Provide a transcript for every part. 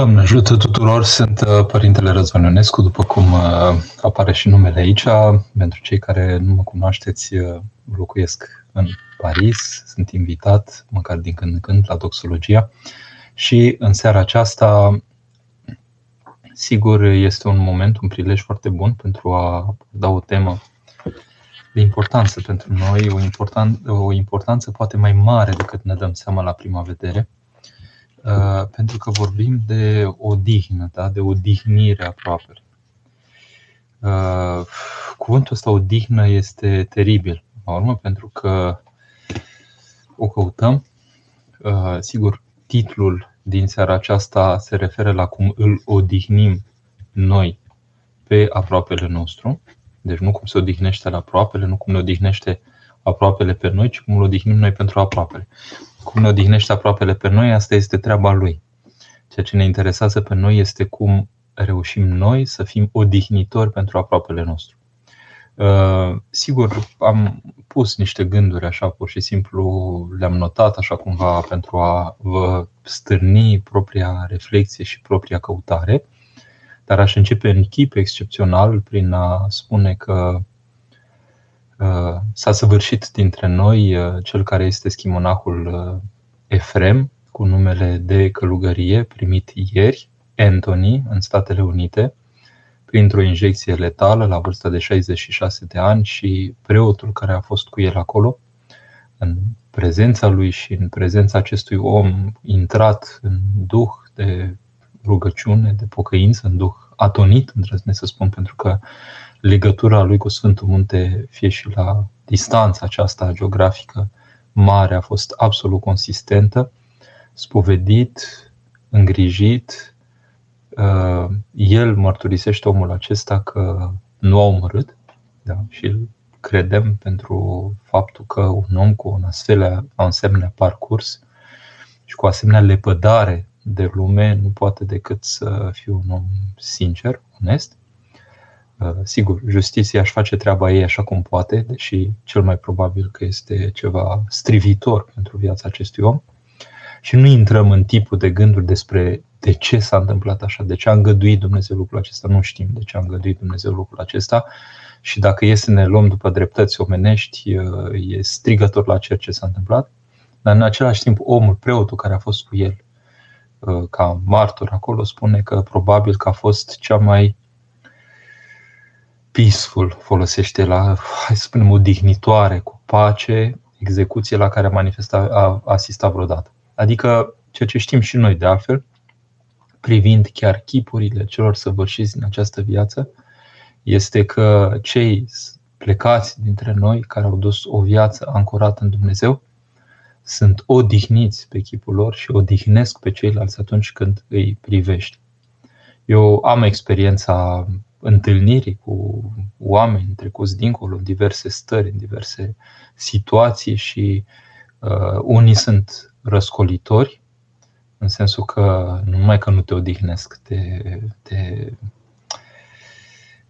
Doamne ajută tuturor, sunt uh, Părintele Răzvan Ionescu, după cum uh, apare și numele aici. Pentru cei care nu mă cunoașteți, uh, locuiesc în Paris, sunt invitat, măcar din când în când, la doxologia. Și în seara aceasta, sigur, este un moment, un prilej foarte bun pentru a da o temă de importanță pentru noi, o, important, o importanță poate mai mare decât ne dăm seama la prima vedere Uh, pentru că vorbim de odihnă, da? de odihnire aproape. Uh, cuvântul ăsta, odihnă, este teribil, la urmă, pentru că o căutăm. Uh, sigur, titlul din seara aceasta se referă la cum îl odihnim noi pe aproapele nostru. Deci nu cum se odihnește la aproapele, nu cum ne odihnește aproapele pe noi, ci cum îl odihnim noi pentru aproapele cum ne odihnește aproapele pe noi, asta este treaba lui. Ceea ce ne interesează pe noi este cum reușim noi să fim odihnitori pentru aproapele nostru. Uh, sigur, am pus niște gânduri așa, pur și simplu le-am notat așa cumva pentru a vă stârni propria reflexie și propria căutare, dar aș începe în chip excepțional prin a spune că Uh, s-a săvârșit dintre noi uh, cel care este schimonahul uh, Efrem, cu numele de călugărie primit ieri, Anthony, în Statele Unite, printr-o injecție letală la vârsta de 66 de ani și preotul care a fost cu el acolo, în prezența lui și în prezența acestui om intrat în duh de rugăciune, de pocăință, în duh atonit, îndrăznesc să spun, pentru că legătura lui cu Sfântul Munte, fie și la distanța aceasta geografică mare, a fost absolut consistentă, spovedit, îngrijit. Uh, el mărturisește omul acesta că nu a omorât da? și îl credem pentru faptul că un om cu un asemenea, asemenea parcurs și cu asemenea lepădare de lume nu poate decât să fie un om sincer, onest Uh, sigur, justiția își face treaba ei așa cum poate, deși cel mai probabil că este ceva strivitor pentru viața acestui om. Și nu intrăm în tipul de gânduri despre de ce s-a întâmplat așa, de ce a îngăduit Dumnezeu lucrul acesta. Nu știm de ce a îngăduit Dumnezeu lucrul acesta. Și dacă e să ne luăm după dreptăți omenești, uh, e strigător la cer ce s-a întâmplat. Dar în același timp, omul, preotul care a fost cu el, uh, ca martor acolo, spune că probabil că a fost cea mai peaceful folosește la, hai să spunem, o dignitoare, cu pace, execuție la care a, manifestat, a asistat vreodată. Adică ceea ce știm și noi de altfel, privind chiar chipurile celor săvârșiți în această viață, este că cei plecați dintre noi, care au dus o viață ancorată în Dumnezeu, sunt odihniți pe chipul lor și odihnesc pe ceilalți atunci când îi privești. Eu am experiența întâlnirii cu oameni trecuți dincolo, în diverse stări, în diverse situații și uh, unii sunt răscolitori, în sensul că nu numai că nu te odihnesc, te, te,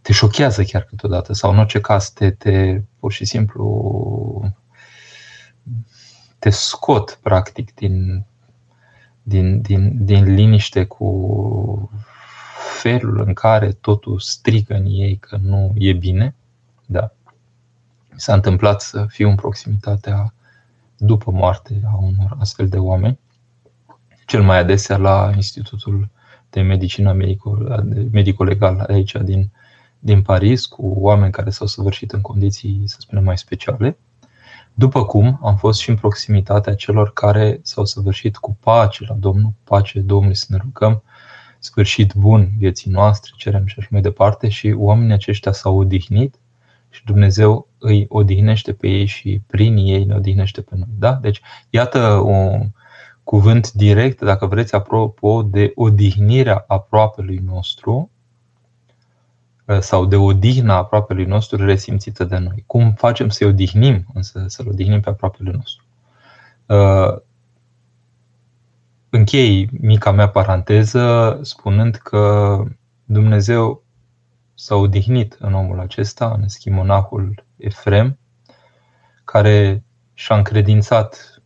te șochează chiar câteodată sau în orice caz te, te pur și simplu te scot practic din, din, din, din liniște cu felul în care totul strică în ei că nu e bine. Da. S-a întâmplat să fiu în proximitatea după moarte a unor astfel de oameni, cel mai adesea la Institutul de Medicină Medico-Legal aici din, din Paris, cu oameni care s-au săvârșit în condiții, să spunem, mai speciale. După cum am fost și în proximitatea celor care s-au săvârșit cu pace la Domnul, pace Domnului să ne rugăm, sfârșit bun vieții noastre, cerem și așa mai departe și oamenii aceștia s-au odihnit și Dumnezeu îi odihnește pe ei și prin ei ne odihnește pe noi. Da? Deci, iată un cuvânt direct, dacă vreți, apropo de odihnirea aproapelui nostru sau de odihna aproapelui nostru resimțită de noi. Cum facem să-i odihnim, însă să-l odihnim pe aproapele nostru? Închei mica mea paranteză spunând că Dumnezeu s-a odihnit în omul acesta, în schimonahul Efrem, care și-a încredințat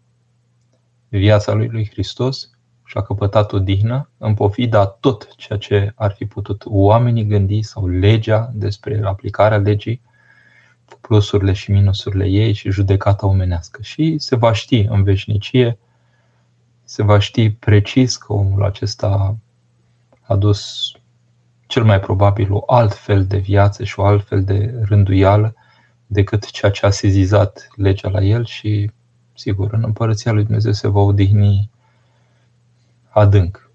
viața lui lui Hristos și a căpătat o dihnă în pofida tot ceea ce ar fi putut oamenii gândi sau legea despre aplicarea legii, plusurile și minusurile ei și judecata omenească. Și se va ști în veșnicie, se va ști precis că omul acesta a dus cel mai probabil o alt fel de viață și o alt fel de rânduială decât ceea ce a sezizat legea la el și, sigur, în împărăția lui Dumnezeu se va odihni adânc,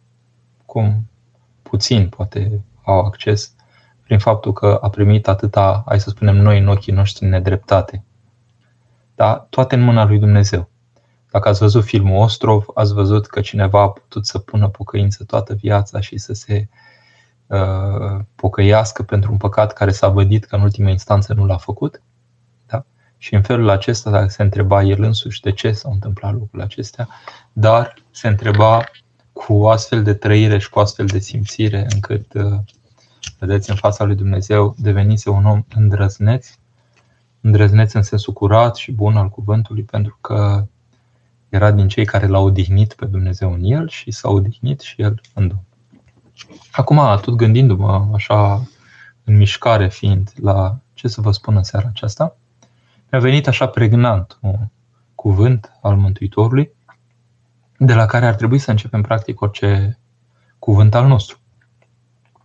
cum puțin poate au acces prin faptul că a primit atâta, hai să spunem noi, în ochii noștri nedreptate. Da? Toate în mâna lui Dumnezeu. Dacă ați văzut filmul Ostrov, ați văzut că cineva a putut să pună pocăință toată viața și să se uh, pocăiască pentru un păcat care s-a vădit că în ultima instanță nu l-a făcut. Da? Și în felul acesta dacă se întreba el însuși de ce s-au întâmplat lucrurile acestea, dar se întreba cu o astfel de trăire și cu o astfel de simțire încât, uh, vedeți, în fața lui Dumnezeu devenise un om îndrăzneț, îndrăzneț în sensul curat și bun al cuvântului, pentru că era din cei care l-au odihnit pe Dumnezeu în el și s-a odihnit și el în Domnul. Acum, tot gândindu-mă așa în mișcare fiind la ce să vă spun în seara aceasta, mi-a venit așa pregnant un cuvânt al Mântuitorului de la care ar trebui să începem practic orice cuvânt al nostru.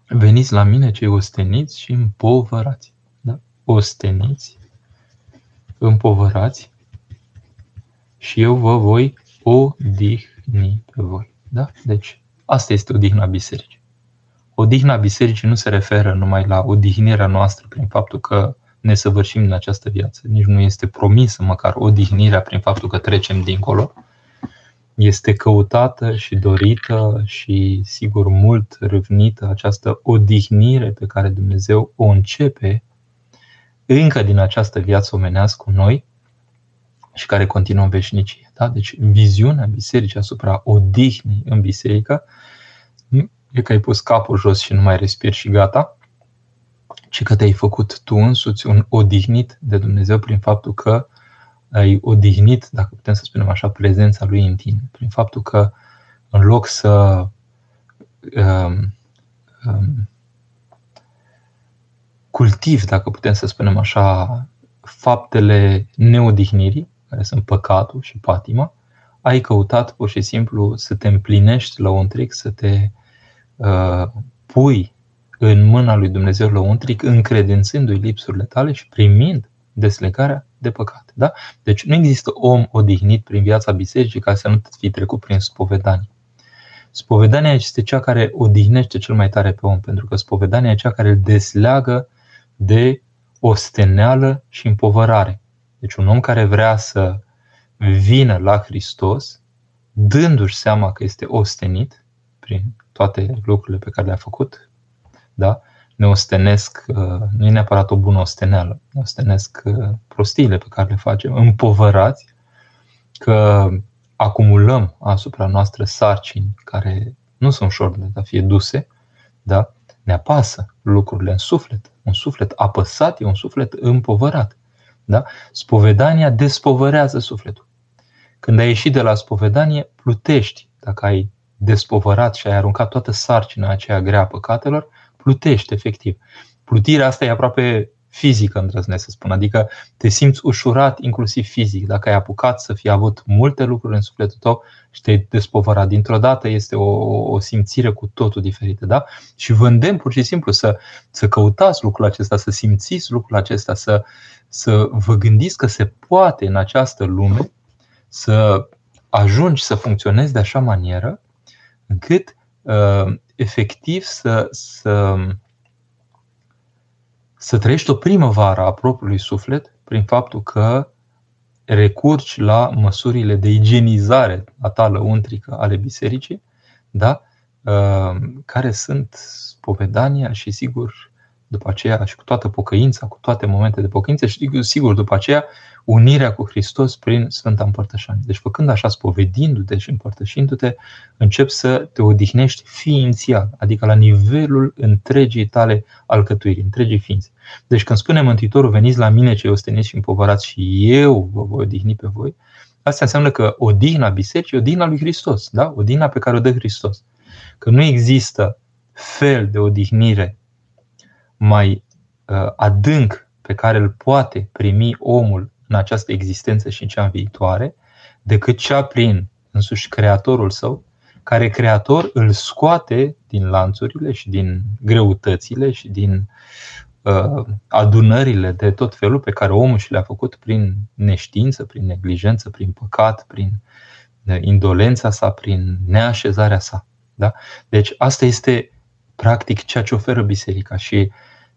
Veniți la mine cei osteniți și împovărați. Da? Osteniți, împovărați și eu vă voi odihni pe voi. Da? Deci, asta este odihna bisericii. Odihna bisericii nu se referă numai la odihnirea noastră prin faptul că ne săvârșim în această viață. Nici nu este promisă măcar odihnirea prin faptul că trecem dincolo, este căutată și dorită și, sigur, mult râvnită această odihnire pe care Dumnezeu o începe încă din această viață omenească cu noi și care continuă în veșnicie. Da? Deci, viziunea bisericii asupra odihnii în biserică nu e că ai pus capul jos și nu mai respiri și gata, ci că te-ai făcut tu însuți un odihnit de Dumnezeu prin faptul că ai odihnit, dacă putem să spunem așa, prezența lui în tine, prin faptul că în loc să um, um, cultivi, dacă putem să spunem așa, faptele neodihnirii, care sunt păcatul și patima, ai căutat pur și simplu să te împlinești la un tric, să te uh, pui în mâna lui Dumnezeu la un tric, încredințându-i lipsurile tale și primind deslegarea de păcate. Da? Deci nu există om odihnit prin viața bisericii ca să nu fi trecut prin spovedanie. Spovedania este cea care odihnește cel mai tare pe om, pentru că spovedania e cea care îl desleagă de osteneală și împovărare. Deci un om care vrea să vină la Hristos, dându-și seama că este ostenit prin toate lucrurile pe care le-a făcut, da? ne ostenesc, uh, nu e neapărat o bună osteneală, ne ostenesc uh, prostiile pe care le facem, împovărați că acumulăm asupra noastră sarcini care nu sunt ușor de a fi duse, da? ne apasă lucrurile în suflet. Un suflet apăsat e un suflet împovărat. Da? Spovedania despovărează sufletul. Când ai ieșit de la spovedanie, plutești. Dacă ai despovărat și ai aruncat toată sarcina aceea grea a păcatelor, plutești efectiv. Plutirea asta e aproape fizică, îndrăznesc să spun, adică te simți ușurat inclusiv fizic. Dacă ai apucat să fi avut multe lucruri în sufletul tău și te-ai despovărat dintr-o dată, este o, o simțire cu totul diferită. Da? Și vă îndemn pur și simplu să, să căutați lucrul acesta, să simțiți lucrul acesta, să, să vă gândiți că se poate în această lume să ajungi să funcționezi de așa manieră încât uh, efectiv să, să, să trăiești o primăvară a propriului suflet prin faptul că recurgi la măsurile de igienizare a ta lăuntrică ale bisericii, da? Uh, care sunt povedania și sigur după aceea și cu toată pocăința, cu toate momentele de pocăință și sigur după aceea unirea cu Hristos prin Sfânta Împărtășanie. Deci făcând așa, spovedindu-te și împărtășindu-te, începi să te odihnești ființial, adică la nivelul întregii tale alcătuiri, întregii ființe. Deci când spune Mântuitorul, veniți la mine cei osteniți și împovărați și eu vă voi odihni pe voi, Asta înseamnă că odihna bisericii e odihna lui Hristos, da? odihna pe care o dă Hristos. Că nu există fel de odihnire mai uh, adânc pe care îl poate primi omul în această existență și în cea viitoare, decât cea prin însuși Creatorul său, care Creator îl scoate din lanțurile și din greutățile și din uh, adunările de tot felul pe care omul și le-a făcut prin neștiință, prin neglijență, prin păcat, prin uh, indolența sa, prin neașezarea sa. Da? Deci asta este practic ceea ce oferă biserica și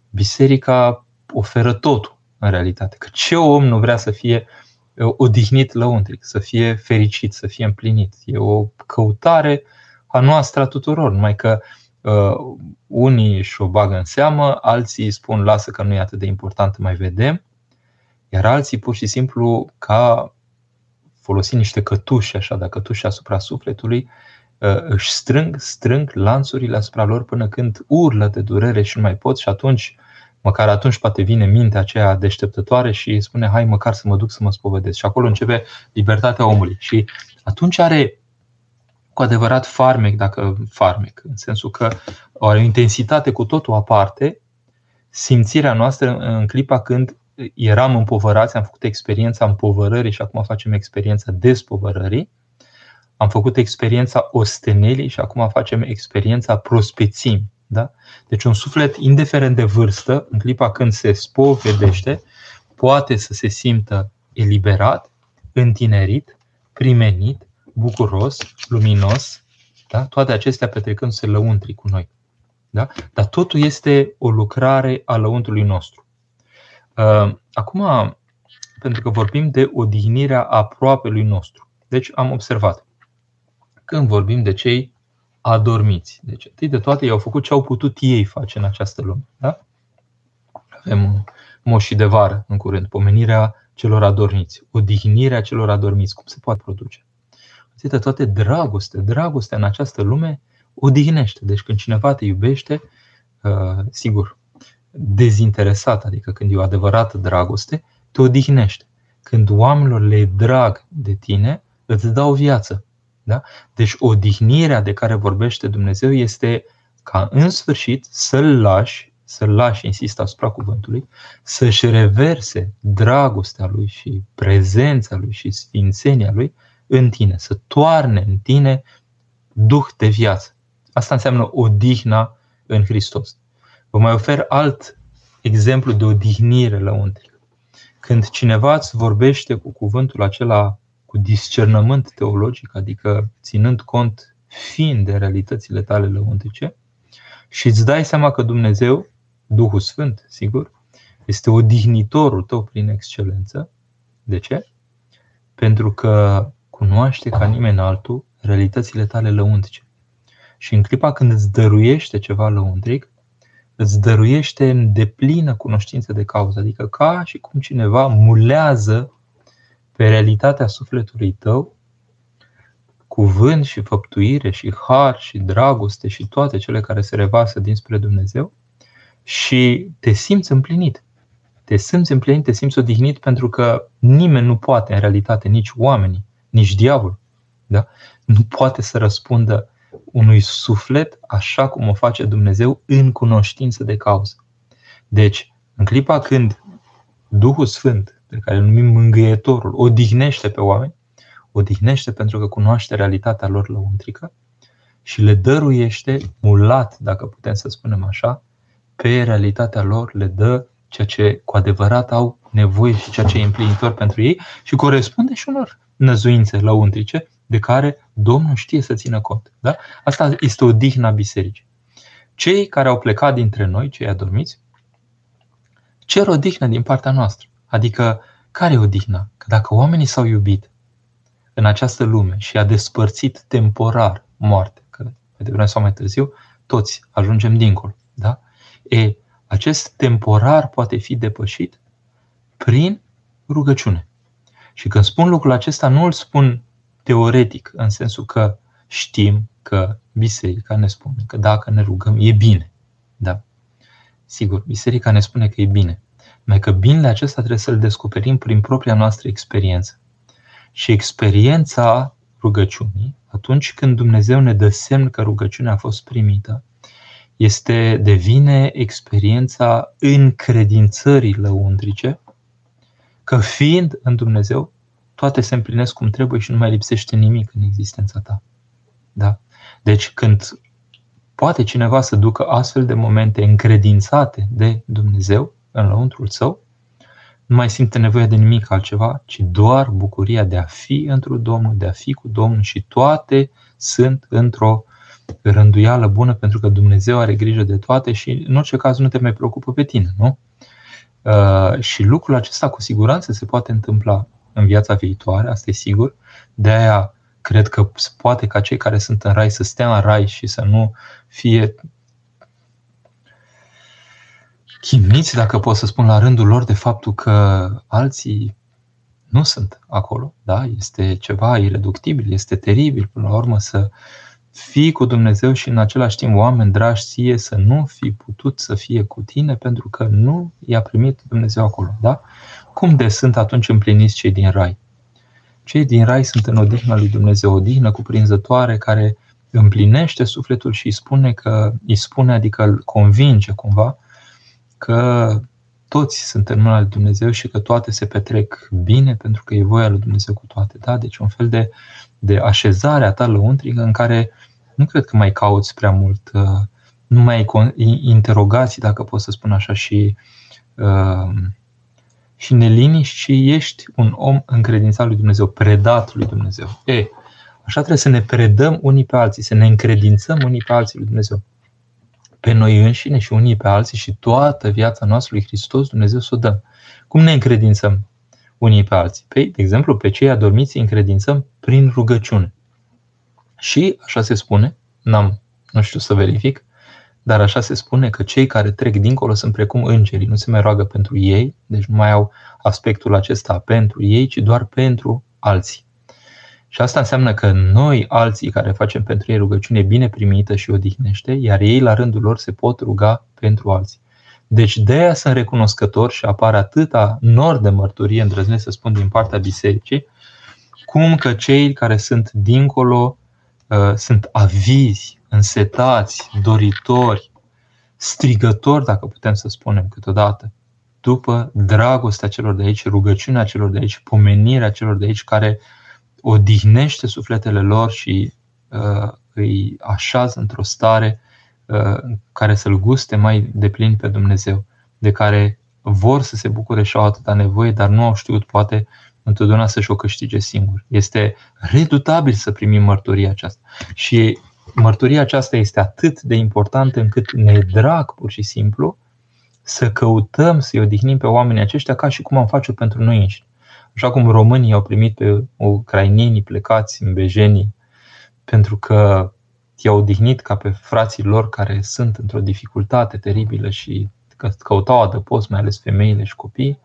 biserica oferă totul în realitate. Că ce om nu vrea să fie uh, odihnit lăuntric, să fie fericit, să fie împlinit. E o căutare a noastră a tuturor, numai că uh, unii își o bagă în seamă, alții spun lasă că nu e atât de important, mai vedem, iar alții pur și simplu ca folosind niște cătuși, așa, da, cătuși asupra sufletului, uh, își strâng, strâng lanțurile asupra lor până când urlă de durere și nu mai pot și atunci măcar atunci poate vine mintea aceea deșteptătoare și spune hai măcar să mă duc să mă spovedesc. Și acolo începe libertatea omului. Și atunci are cu adevărat farmec, dacă farmec, în sensul că are o intensitate cu totul aparte, simțirea noastră în clipa când eram împovărați, am făcut experiența împovărării și acum facem experiența despovărării, am făcut experiența ostenelii și acum facem experiența prospețimii. Da? Deci un suflet, indiferent de vârstă, în clipa când se spovedește, poate să se simtă eliberat, întinerit, primenit, bucuros, luminos, da? toate acestea petrecându-se lăuntri cu noi. Da? Dar totul este o lucrare a lăuntrului nostru. Uh, acum, pentru că vorbim de odihnirea aproape lui nostru. Deci am observat. Când vorbim de cei adormiți. Deci, întâi de toate, ei au făcut ce au putut ei face în această lume. Da? Avem moșii de vară în curând, pomenirea celor adormiți, odihnirea celor adormiți. Cum se poate produce? Întâi de toate, dragoste. Dragostea în această lume odihnește. Deci când cineva te iubește, uh, sigur, dezinteresat, adică când e o adevărată dragoste, te odihnește. Când oamenilor le e drag de tine, îți dau viață. Da? Deci odihnirea de care vorbește Dumnezeu este ca în sfârșit să-L lași, să-L lași, insist asupra cuvântului, să-și reverse dragostea Lui și prezența Lui și sfințenia Lui în tine, să toarne în tine duh de viață. Asta înseamnă odihna în Hristos. Vă mai ofer alt exemplu de odihnire lăuntrică. Când cineva îți vorbește cu cuvântul acela cu discernământ teologic, adică ținând cont fin de realitățile tale lăuntrice și îți dai seama că Dumnezeu, Duhul Sfânt, sigur, este odihnitorul tău prin excelență. De ce? Pentru că cunoaște ca nimeni altul realitățile tale lăuntrice. Și în clipa când îți dăruiește ceva lăuntric, îți dăruiește în deplină cunoștință de cauză, adică ca și cum cineva mulează pe realitatea sufletului tău, cuvânt și făptuire și har și dragoste și toate cele care se revasă dinspre Dumnezeu și te simți împlinit. Te simți împlinit, te simți odihnit pentru că nimeni nu poate, în realitate, nici oamenii, nici diavol, da? nu poate să răspundă unui suflet așa cum o face Dumnezeu în cunoștință de cauză. Deci, în clipa când Duhul Sfânt pe care îl numim mângâietorul, odihnește pe oameni, odihnește pentru că cunoaște realitatea lor lăuntrică și le dăruiește mulat, dacă putem să spunem așa, pe realitatea lor, le dă ceea ce cu adevărat au nevoie și ceea ce e împlinitor pentru ei și corespunde și unor năzuințe lăuntrice de care Domnul știe să țină cont. Da? Asta este o dihna bisericii. Cei care au plecat dintre noi, cei adormiți, cer o dihnă din partea noastră. Adică, care e odihna? Că dacă oamenii s-au iubit în această lume și a despărțit temporar moarte, că mai devreme sau mai târziu, toți ajungem dincolo. Da? E, acest temporar poate fi depășit prin rugăciune. Și când spun lucrul acesta, nu îl spun teoretic, în sensul că știm că biserica ne spune că dacă ne rugăm e bine. Da? Sigur, biserica ne spune că e bine. Mai că binele acesta trebuie să-l descoperim prin propria noastră experiență. Și experiența rugăciunii, atunci când Dumnezeu ne dă semn că rugăciunea a fost primită, este, devine experiența încredințării lăuntrice, că fiind în Dumnezeu, toate se împlinesc cum trebuie și nu mai lipsește nimic în existența ta. Da? Deci când poate cineva să ducă astfel de momente încredințate de Dumnezeu în lăuntrul său, nu mai simte nevoie de nimic altceva, ci doar bucuria de a fi într Domnul, de a fi cu Domnul și toate sunt într-o rânduială bună pentru că Dumnezeu are grijă de toate și în orice caz nu te mai preocupă pe tine, nu? Uh, și lucrul acesta cu siguranță se poate întâmpla în viața viitoare, asta e sigur. De aia cred că poate ca cei care sunt în rai să stea în rai și să nu fie chinuiți, dacă pot să spun, la rândul lor de faptul că alții nu sunt acolo. Da? Este ceva ireductibil, este teribil până la urmă să fii cu Dumnezeu și în același timp oameni dragi ție să nu fi putut să fie cu tine pentru că nu i-a primit Dumnezeu acolo. Da? Cum de sunt atunci împliniți cei din rai? Cei din rai sunt în odihna lui Dumnezeu, o odihnă cuprinzătoare care împlinește sufletul și îi spune că îi spune, adică îl convinge cumva că toți sunt în mâna lui Dumnezeu și că toate se petrec bine pentru că e voia lui Dumnezeu cu toate. Da? Deci un fel de, de așezare a ta lăuntrică în care nu cred că mai cauți prea mult, uh, nu mai ai interogații, dacă pot să spun așa, și, uh, și neliniști, ci ești un om încredințat lui Dumnezeu, predat lui Dumnezeu. E, așa trebuie să ne predăm unii pe alții, să ne încredințăm unii pe alții lui Dumnezeu pe noi înșine și unii pe alții și toată viața noastră lui Hristos, Dumnezeu să o dăm. Cum ne încredințăm unii pe alții? Păi, de exemplu, pe cei adormiți îi încredințăm prin rugăciune. Și, așa se spune, n-am, nu știu să verific, dar așa se spune că cei care trec dincolo sunt precum îngerii, nu se mai roagă pentru ei, deci nu mai au aspectul acesta pentru ei, ci doar pentru alții. Și asta înseamnă că noi, alții care facem pentru ei rugăciune bine primită și odihnește, iar ei la rândul lor se pot ruga pentru alții. Deci de aia sunt recunoscător și apare atâta nor de mărturie, îndrăznesc să spun, din partea bisericii, cum că cei care sunt dincolo uh, sunt avizi, însetați, doritori, strigători, dacă putem să spunem câteodată, după dragostea celor de aici, rugăciunea celor de aici, pomenirea celor de aici care odihnește sufletele lor și uh, îi așează într-o stare uh, care să-L guste mai deplin pe Dumnezeu, de care vor să se bucure și au atâta nevoie, dar nu au știut poate întotdeauna să-și o câștige singur. Este redutabil să primim mărturia aceasta. Și mărturia aceasta este atât de importantă încât ne e drag pur și simplu să căutăm să-i odihnim pe oamenii aceștia ca și cum am face pentru noi înșine. Așa cum românii au primit pe ucrainienii plecați în bejenii pentru că i-au odihnit ca pe frații lor care sunt într-o dificultate teribilă și căutau adăpost, mai ales femeile și copiii,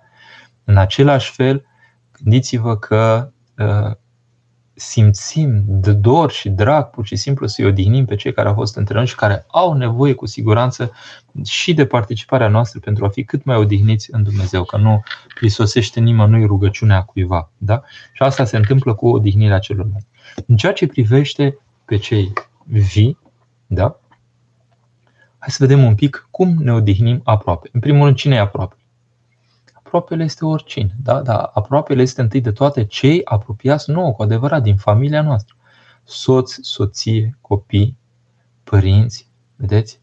în același fel, gândiți-vă că uh, simțim de dor și drag pur și simplu să-i odihnim pe cei care au fost între noi și care au nevoie cu siguranță și de participarea noastră pentru a fi cât mai odihniți în Dumnezeu, că nu prisosește nimănui rugăciunea cuiva. Da? Și asta se întâmplă cu odihnirea celorlalți. În ceea ce privește pe cei vii, da? hai să vedem un pic cum ne odihnim aproape. În primul rând, cine e aproape? Aproapele este oricine. Da? Dar aproapele este întâi de toate cei apropiați nouă, cu adevărat, din familia noastră. Soț, soție, copii, părinți, vedeți?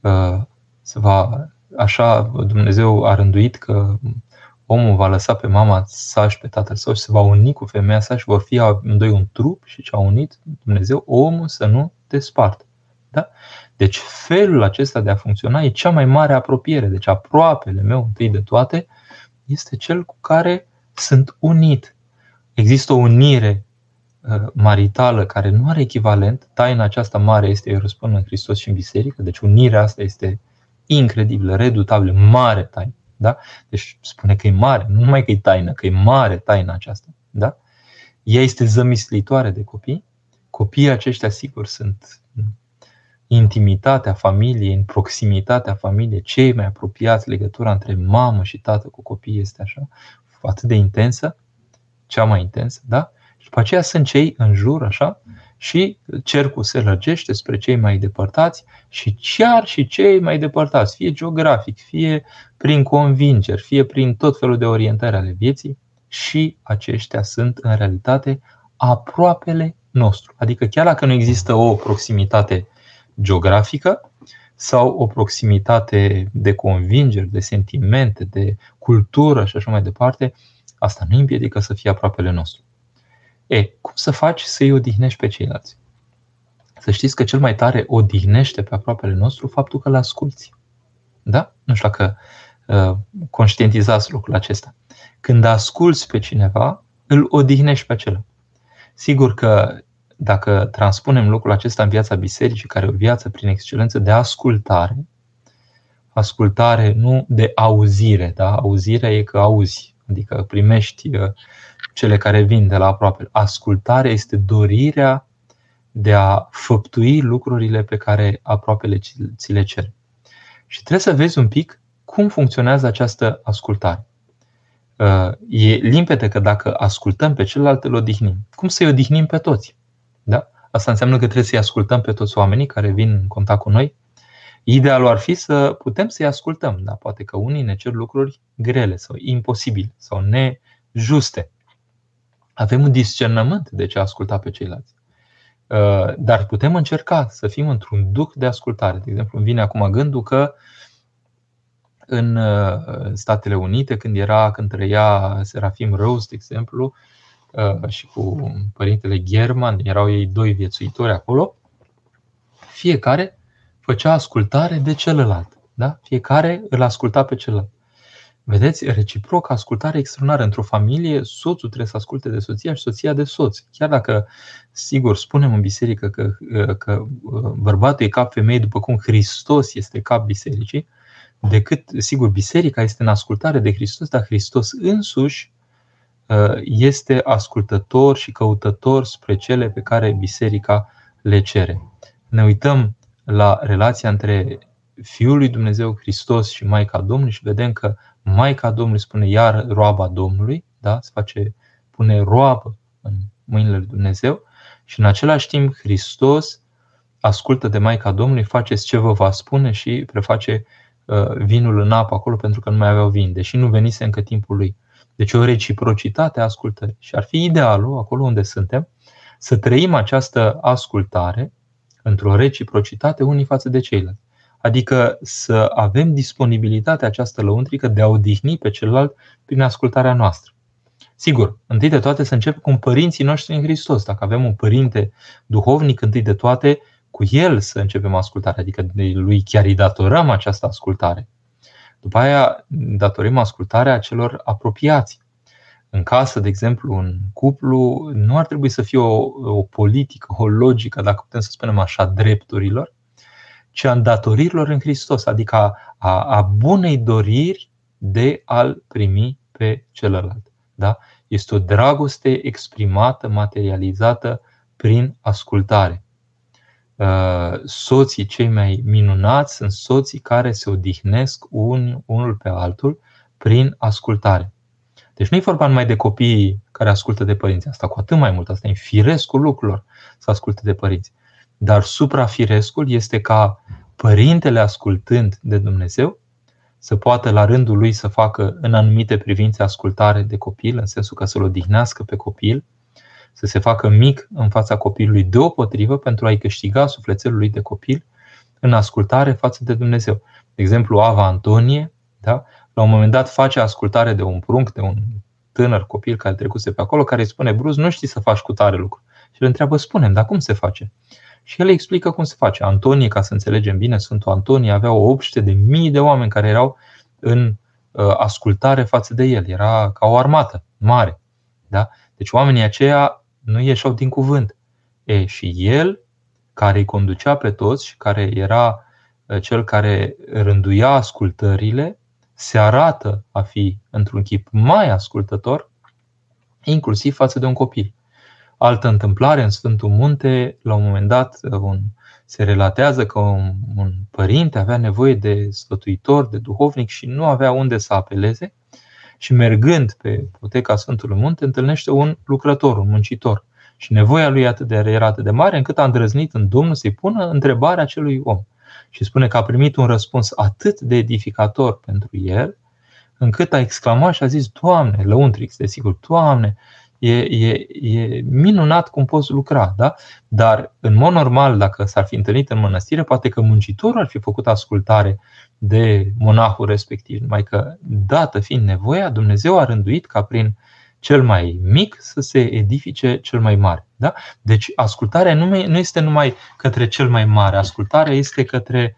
Uh, se va, așa Dumnezeu a rânduit că omul va lăsa pe mama sa și pe tatăl său și se va uni cu femeia sa și vor fi amândoi un trup și ce a unit Dumnezeu, omul să nu despartă. Da? Deci felul acesta de a funcționa e cea mai mare apropiere. Deci aproapele meu, întâi de toate, este cel cu care sunt unit. Există o unire uh, maritală care nu are echivalent. Taina aceasta mare este, eu răspund, în Hristos și în biserică. Deci unirea asta este incredibilă, redutabilă, mare taină. Da? Deci spune că e mare, nu numai că e taină, că e mare taina aceasta. Da? Ea este zămislitoare de copii. Copiii aceștia, sigur, sunt intimitatea familiei, în proximitatea familiei, cei mai apropiați, legătura între mamă și tată cu copii este așa, atât de intensă, cea mai intensă, da? Și după aceea sunt cei în jur, așa, și cercul se lărgește spre cei mai depărtați și chiar și cei mai depărtați, fie geografic, fie prin convingeri, fie prin tot felul de orientări ale vieții, și aceștia sunt în realitate aproapele nostru. Adică chiar dacă nu există o proximitate geografică sau o proximitate de convingeri, de sentimente, de cultură și așa mai departe, asta nu împiedică să fie aproapele nostru. E, cum să faci să-i odihnești pe ceilalți? Să știți că cel mai tare odihnește pe aproapele nostru faptul că l asculți. Da? Nu știu dacă uh, conștientizați lucrul acesta. Când asculți pe cineva, îl odihnești pe acela. Sigur că dacă transpunem lucrul acesta în viața bisericii, care e o viață prin excelență de ascultare, ascultare nu de auzire, da? auzirea e că auzi, adică primești uh, cele care vin de la aproape. Ascultarea este dorirea de a făptui lucrurile pe care aproapele ți le cer. Și trebuie să vezi un pic cum funcționează această ascultare. Uh, e limpede că dacă ascultăm pe celălalt, îl odihnim. Cum să-i odihnim pe toți? Da? Asta înseamnă că trebuie să-i ascultăm pe toți oamenii care vin în contact cu noi. Idealul ar fi să putem să-i ascultăm, dar poate că unii ne cer lucruri grele sau imposibile sau nejuste avem un discernământ de ce asculta pe ceilalți. Uh, dar putem încerca să fim într-un duc de ascultare. De exemplu, îmi vine acum gândul că în uh, Statele Unite, când era, când trăia Serafim Rose, de exemplu, uh, și cu părintele German, erau ei doi viețuitori acolo, fiecare făcea ascultare de celălalt. Da? Fiecare îl asculta pe celălalt. Vedeți, reciproc, ascultare extraordinară. Într-o familie, soțul trebuie să asculte de soția și soția de soț. Chiar dacă, sigur, spunem în biserică că, că uh, bărbatul e cap femeie după cum Hristos este cap bisericii, decât, sigur, biserica este în ascultare de Hristos, dar Hristos însuși uh, este ascultător și căutător spre cele pe care biserica le cere. Ne uităm la relația între Fiul lui Dumnezeu Hristos și Maica Domnului și vedem că Maica Domnului spune iar roaba Domnului, da? se face, pune roabă în mâinile lui Dumnezeu și în același timp Hristos ascultă de Maica Domnului, faceți ce vă va spune și preface uh, vinul în apă acolo pentru că nu mai aveau vin, deși nu venise încă timpul lui. Deci o reciprocitate a ascultării. Și ar fi idealul, acolo unde suntem, să trăim această ascultare într-o reciprocitate unii față de ceilalți. Adică să avem disponibilitatea această lăuntrică de a odihni pe celălalt prin ascultarea noastră. Sigur, întâi de toate să începem cu părinții noștri în Hristos. Dacă avem un părinte duhovnic, întâi de toate cu el să începem ascultarea, adică de lui chiar îi datorăm această ascultare. După aia datorim ascultarea celor apropiați. În casă, de exemplu, un cuplu, nu ar trebui să fie o, o politică, o logică, dacă putem să spunem așa, drepturilor, ci a îndatoririlor în Hristos, adică a, a, a bunei doriri de a-l primi pe celălalt. Da? Este o dragoste exprimată, materializată prin ascultare. Uh, soții cei mai minunați sunt soții care se odihnesc un, unul pe altul prin ascultare. Deci nu e vorba numai de copiii care ascultă de părinți, asta cu atât mai mult, asta e firescul lucrurilor să asculte de părinți. Dar suprafirescul este ca părintele ascultând de Dumnezeu să poată la rândul lui să facă în anumite privințe ascultare de copil, în sensul că să-l odihnească pe copil, să se facă mic în fața copilului deopotrivă pentru a-i câștiga sufletelul lui de copil în ascultare față de Dumnezeu. De exemplu, Ava Antonie, da? la un moment dat face ascultare de un prunc, de un tânăr copil care trecuse pe acolo, care îi spune, Bruz, nu știi să faci cu tare lucru. Și îl întreabă, spune dar cum se face? Și el explică cum se face. Antonie, ca să înțelegem bine, Sfântul Antonie avea o obște de mii de oameni care erau în uh, ascultare față de el. Era ca o armată mare. Da? Deci oamenii aceia nu ieșeau din cuvânt. E, și el, care îi conducea pe toți și care era uh, cel care rânduia ascultările, se arată a fi într-un chip mai ascultător, inclusiv față de un copil. Altă întâmplare în Sfântul Munte, la un moment dat un, se relatează că un, un părinte avea nevoie de sfătuitor, de duhovnic și nu avea unde să apeleze și mergând pe poteca Sfântului Munte, întâlnește un lucrător, un muncitor. Și nevoia lui atât de, era atât de mare încât a îndrăznit în Domnul să-i pună întrebarea acelui om. Și spune că a primit un răspuns atât de edificator pentru el, încât a exclamat și a zis, Doamne, lăuntrix, desigur, Doamne, e, e, e minunat cum poți lucra, da? Dar, în mod normal, dacă s-ar fi întâlnit în mănăstire, poate că muncitorul ar fi făcut ascultare de monahul respectiv. Numai că, dată fiind nevoia, Dumnezeu a rânduit ca prin cel mai mic să se edifice cel mai mare. Da? Deci, ascultarea nu este numai către cel mai mare, ascultarea este către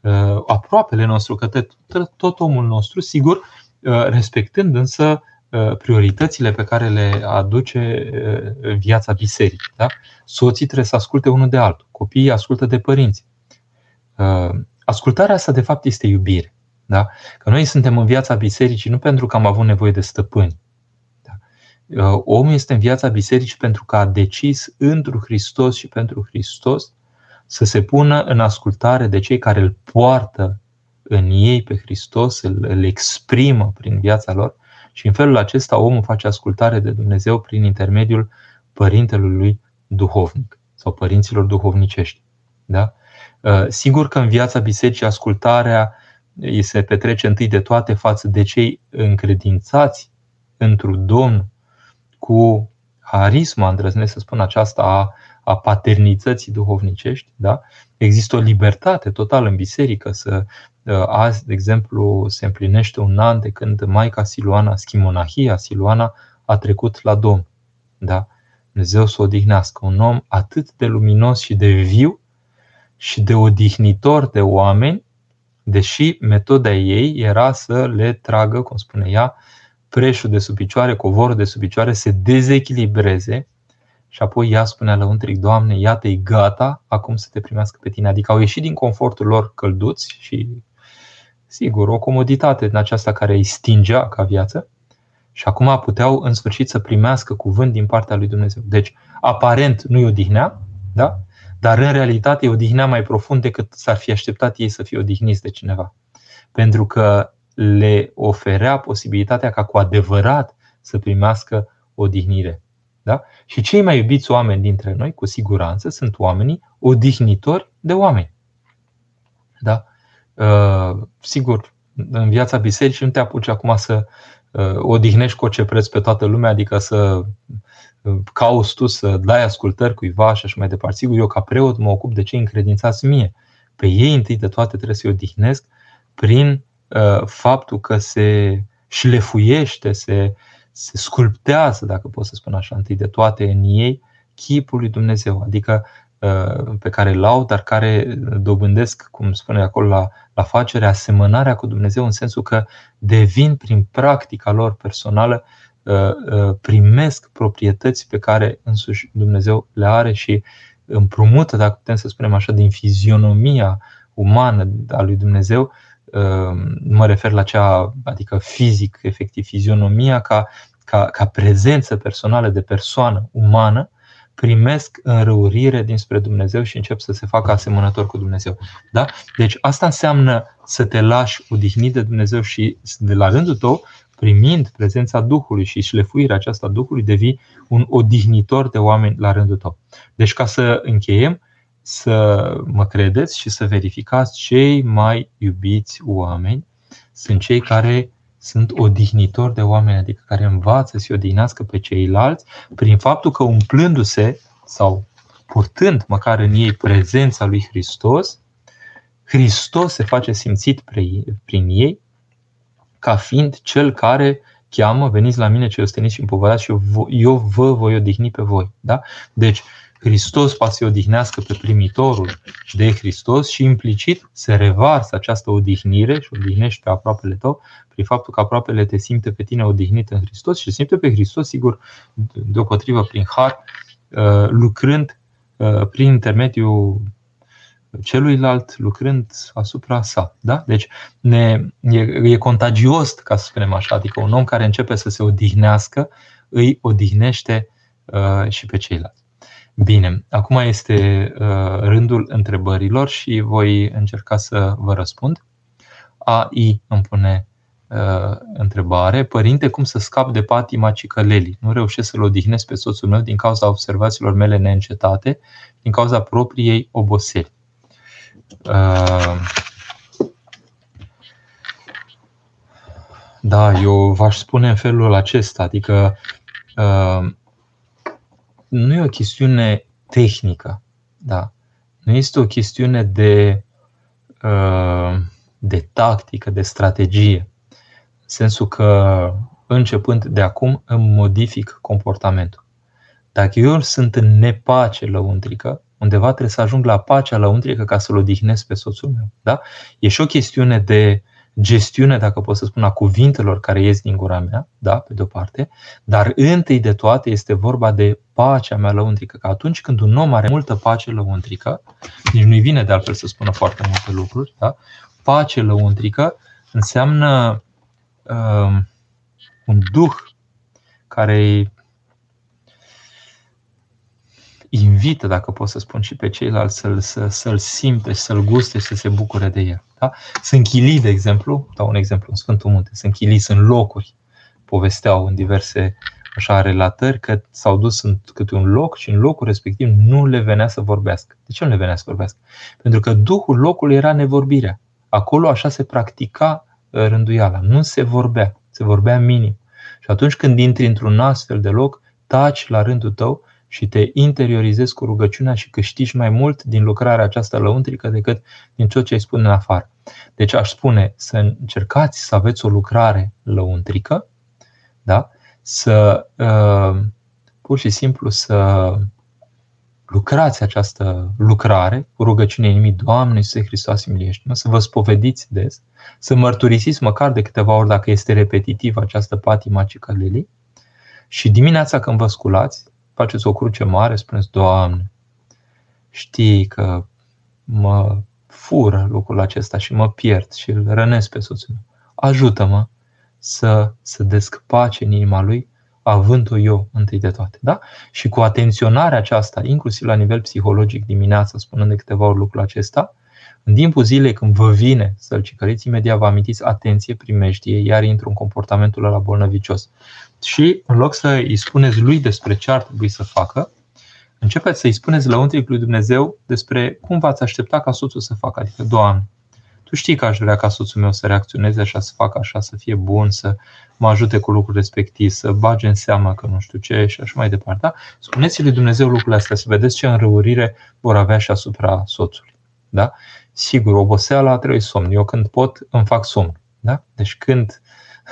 uh, aproapele nostru, către tot omul nostru, sigur, uh, respectând însă Uh, prioritățile pe care le aduce uh, viața bisericii. Da? Soții trebuie să asculte unul de altul, copiii ascultă de părinți. Uh, ascultarea asta, de fapt, este iubire. Da? Că noi suntem în viața bisericii nu pentru că am avut nevoie de stăpâni. Da? Omul este în viața bisericii pentru că a decis întru Hristos și pentru Hristos să se pună în ascultare de cei care îl poartă în ei pe Hristos, îl, îl exprimă prin viața lor și în felul acesta omul face ascultare de Dumnezeu prin intermediul părintelui lui duhovnic sau părinților duhovnicești. Da? Uh, sigur că în viața bisericii ascultarea îi se petrece întâi de toate față de cei încredințați într-un Domn cu harisma, îndrăznesc să spun aceasta, a, a paternității duhovnicești. Da? Există o libertate totală în biserică să Uh, azi, de exemplu, se împlinește un an de când Maica Siluana, schimonahia Siluana, a trecut la Domn. Da? Dumnezeu să odihnească. Un om atât de luminos și de viu și de odihnitor de oameni, deși metoda ei era să le tragă, cum spune ea, preșul de sub picioare, covorul de sub picioare, se dezechilibreze și apoi ea spunea la untric, Doamne, iată-i gata acum să te primească pe tine. Adică au ieșit din confortul lor călduți și sigur, o comoditate în aceasta care îi stingea ca viață și acum puteau în sfârșit să primească cuvânt din partea lui Dumnezeu. Deci, aparent nu-i odihnea, da? Dar în realitate îi odihnea mai profund decât s-ar fi așteptat ei să fie odihniți de cineva. Pentru că le oferea posibilitatea ca cu adevărat să primească odihnire. Da? Și cei mai iubiți oameni dintre noi, cu siguranță, sunt oamenii odihnitori de oameni. Da? Uh, sigur, în viața bisericii nu te apuci acum să uh, odihnești cu orice preț pe toată lumea, adică să uh, cauți tu să dai ascultări cuiva și așa mai departe. Sigur, eu ca preot mă ocup de cei încredințați mie. Pe ei întâi de toate trebuie să-i odihnesc prin uh, faptul că se șlefuiește, se, se sculptează, dacă pot să spun așa, întâi de toate în ei, chipul lui Dumnezeu. Adică Uh, pe care îl au, dar care dobândesc, cum spune acolo la, la facere, asemănarea cu Dumnezeu în sensul că devin prin practica lor personală, uh, uh, primesc proprietăți pe care însuși Dumnezeu le are și împrumută, dacă putem să spunem așa, din fizionomia umană a lui Dumnezeu, mă refer la cea, adică fizic, efectiv, fizionomia ca, ca, ca prezență personală de persoană umană, primesc înrăurire dinspre Dumnezeu și încep să se facă asemănător cu Dumnezeu. Da? Deci asta înseamnă să te lași odihnit de Dumnezeu și de la rândul tău, primind prezența Duhului și șlefuirea aceasta Duhului, devii un odihnitor de oameni la rândul tău. Deci ca să încheiem, să mă credeți și să verificați cei mai iubiți oameni sunt cei care sunt odihnitori de oameni, adică care învață să odihnească pe ceilalți prin faptul că umplându-se sau purtând măcar în ei prezența lui Hristos, Hristos se face simțit prin ei ca fiind cel care cheamă, veniți la mine ce osteniți și împovărați și eu vă voi odihni pe voi. Da? Deci, Hristos poate să odihnească pe primitorul de Hristos și implicit se revarsă această odihnire și odihnește pe aproapele tău prin faptul că aproapele te simte pe tine odihnit în Hristos și simte pe Hristos, sigur, deopotrivă prin har, uh, lucrând uh, prin intermediul celuilalt, lucrând asupra sa. Da? Deci ne, e, e contagios, ca să spunem așa, adică un om care începe să se odihnească, îi odihnește uh, și pe ceilalți. Bine, acum este uh, rândul întrebărilor și voi încerca să vă răspund. AI îmi pune uh, întrebare. Părinte, cum să scap de patima cicălelii? Nu reușesc să-l odihnesc pe soțul meu din cauza observațiilor mele neîncetate, din cauza propriei oboseli. Uh, da, eu v-aș spune în felul acesta, adică uh, nu e o chestiune tehnică, da. Nu este o chestiune de, uh, de tactică, de strategie. În sensul că începând de acum îmi modific comportamentul. Dacă eu sunt în nepace lăuntrică, undeva trebuie să ajung la pacea lăuntrică ca să-l odihnesc pe soțul meu. Da? E și o chestiune de gestiune, dacă pot să spun, a cuvintelor care ies din gura mea, da, pe de-o parte, dar întâi de toate este vorba de pacea mea lăuntrică, că atunci când un om are multă pace lăuntrică, nici nu-i vine de altfel să spună foarte multe lucruri, da? pace lăuntrică înseamnă uh, un duh care invită, dacă pot să spun, și pe ceilalți să-l, să, să-l simte, să-l guste și să se bucure de el. Da? Sunt chilii, de exemplu, dau un exemplu în Sfântul Munte, sunt chilii, sunt locuri, povesteau în diverse așa relatări că s-au dus în câte un loc și în locul respectiv nu le venea să vorbească. De ce nu le venea să vorbească? Pentru că duhul locului era nevorbirea. Acolo așa se practica uh, rânduiala. Nu se vorbea, se vorbea minim. Și atunci când intri într-un astfel de loc, taci la rândul tău și te interiorizezi cu rugăciunea și câștigi mai mult din lucrarea aceasta lăuntrică decât din tot ce ai spune în afară. Deci aș spune să încercați să aveți o lucrare lăuntrică, da? să uh, pur și simplu să lucrați această lucrare cu rugăciune inimii, Doamne Iisuse Hristos, miliește să vă spovediți des, să mărturisiți măcar de câteva ori dacă este repetitiv această patima cicălelii și dimineața când vă sculați, faceți o cruce mare, spuneți, Doamne, știi că mă fură lucrul acesta și mă pierd și îl rănesc pe soțul meu. Ajută-mă să, să desc pace în inima lui, având-o eu întâi de toate. Da? Și cu atenționarea aceasta, inclusiv la nivel psihologic dimineața, spunând de câteva ori lucrul acesta, în timpul zilei când vă vine să-l cicăriți, imediat vă amintiți atenție, primejdie, iar intru în comportamentul ăla bolnăvicios. Și în loc să îi spuneți lui despre ce ar trebui să facă, începeți să îi spuneți la untric lui Dumnezeu despre cum v-ați aștepta ca soțul să facă. Adică, Doamne, Tu știi că aș vrea ca soțul meu să reacționeze așa, să facă așa, să fie bun, să mă ajute cu lucrul respectiv, să bage în seamă că nu știu ce și așa mai departe. Da? Spuneți lui Dumnezeu lucrurile astea, să vedeți ce înrăurire vor avea și asupra soțului. Da? Sigur, oboseala trebuie somn. Eu când pot, îmi fac somn. Da? Deci când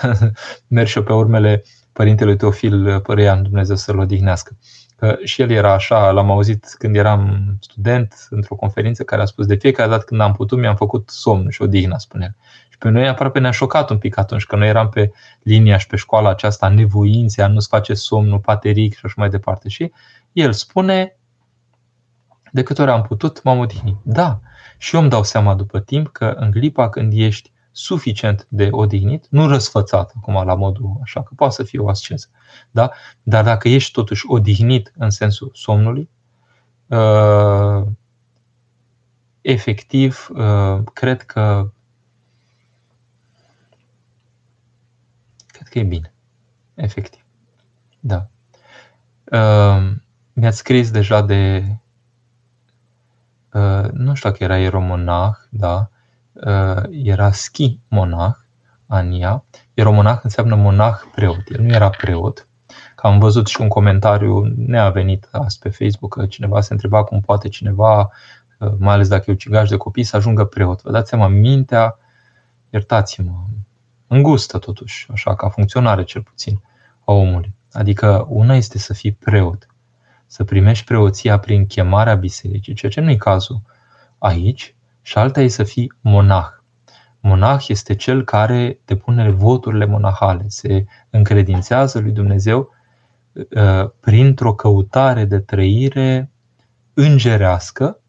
merg și eu pe urmele părintele Teofil Păreian, Dumnezeu să-l odihnească. Că și el era așa, l-am auzit când eram student într-o conferință care a spus de fiecare dată când am putut, mi-am făcut somn și odihna, spune Și pe noi aproape ne-a șocat un pic atunci, că noi eram pe linia și pe școala aceasta nevoințe, a nu-ți face somnul pateric și așa mai departe. Și el spune, de câte ori am putut, m-am odihnit. Da, și eu îmi dau seama după timp că în clipa când ești suficient de odihnit, nu răsfățat acum la modul așa, că poate să fie o asceză. Da? Dar dacă ești totuși odihnit în sensul somnului, uh, efectiv, uh, cred că cred că e bine. Efectiv. Da. Uh, mi-ați scris deja de nu știu dacă era eromonah, da, Uh, era schi monah, Ania. Eromonah înseamnă monah preot. El nu era preot. Că am văzut și un comentariu, ne-a venit azi pe Facebook, că cineva se întreba cum poate cineva, uh, mai ales dacă e ucigaș de copii, să ajungă preot. Vă dați seama, mintea, iertați-mă, îngustă totuși, așa, ca funcționare cel puțin a omului. Adică una este să fii preot, să primești preoția prin chemarea bisericii, ceea ce nu e cazul aici, și alta e să fii monah. Monah este cel care depune voturile monahale, se încredințează lui Dumnezeu uh, printr-o căutare de trăire îngerească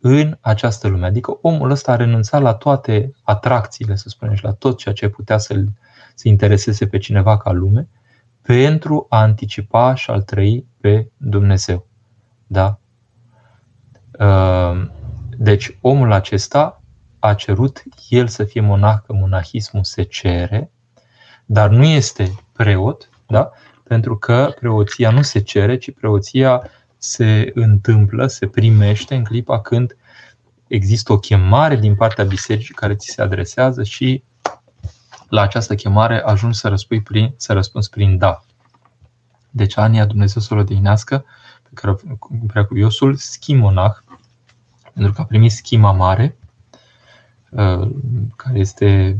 în această lume. Adică omul ăsta a renunțat la toate atracțiile, să spunem, și la tot ceea ce putea să-l să intereseze pe cineva ca lume, pentru a anticipa și a-l trăi pe Dumnezeu. Da? Uh, deci omul acesta a cerut el să fie monah, că monahismul se cere, dar nu este preot, da? pentru că preoția nu se cere, ci preoția se întâmplă, se primește în clipa când există o chemare din partea bisericii care ți se adresează și la această chemare ajungi să, răspui prin, să răspunzi prin da. Deci Ania, Dumnezeu să o odihnească, pe care prea cuviosul, schimonah, pentru că a primit schima mare, uh, care este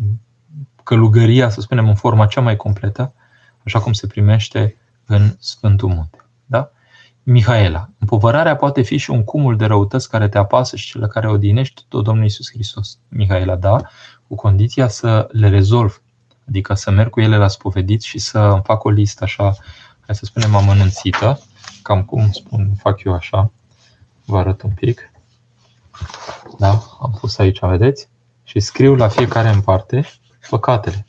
călugăria, să spunem, în forma cea mai completă, așa cum se primește în Sfântul Munte. Da? Mihaela. Împovărarea poate fi și un cumul de răutăți care te apasă și cele care odinești tot Domnul Iisus Hristos. Mihaela, da, cu condiția să le rezolv, adică să merg cu ele la spovedit și să îmi fac o listă așa, hai să spunem amănunțită, cam cum spun, fac eu așa, vă arăt un pic. Da, am pus aici, vedeți? Și scriu la fiecare în parte păcatele.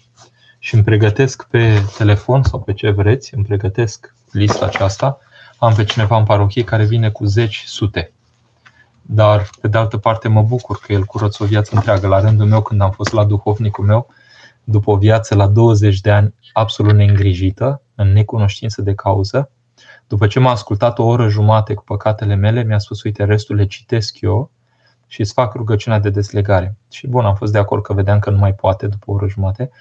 Și îmi pregătesc pe telefon sau pe ce vreți, îmi pregătesc lista aceasta am pe cineva în parohie care vine cu zeci, sute. Dar, pe de altă parte, mă bucur că el curăță o viață întreagă. La rândul meu, când am fost la duhovnicul meu, după o viață la 20 de ani absolut neîngrijită, în necunoștință de cauză, după ce m-a ascultat o oră jumate cu păcatele mele, mi-a spus, uite, restul le citesc eu și îți fac rugăciunea de deslegare. Și bun, am fost de acord că vedeam că nu mai poate după o oră jumate,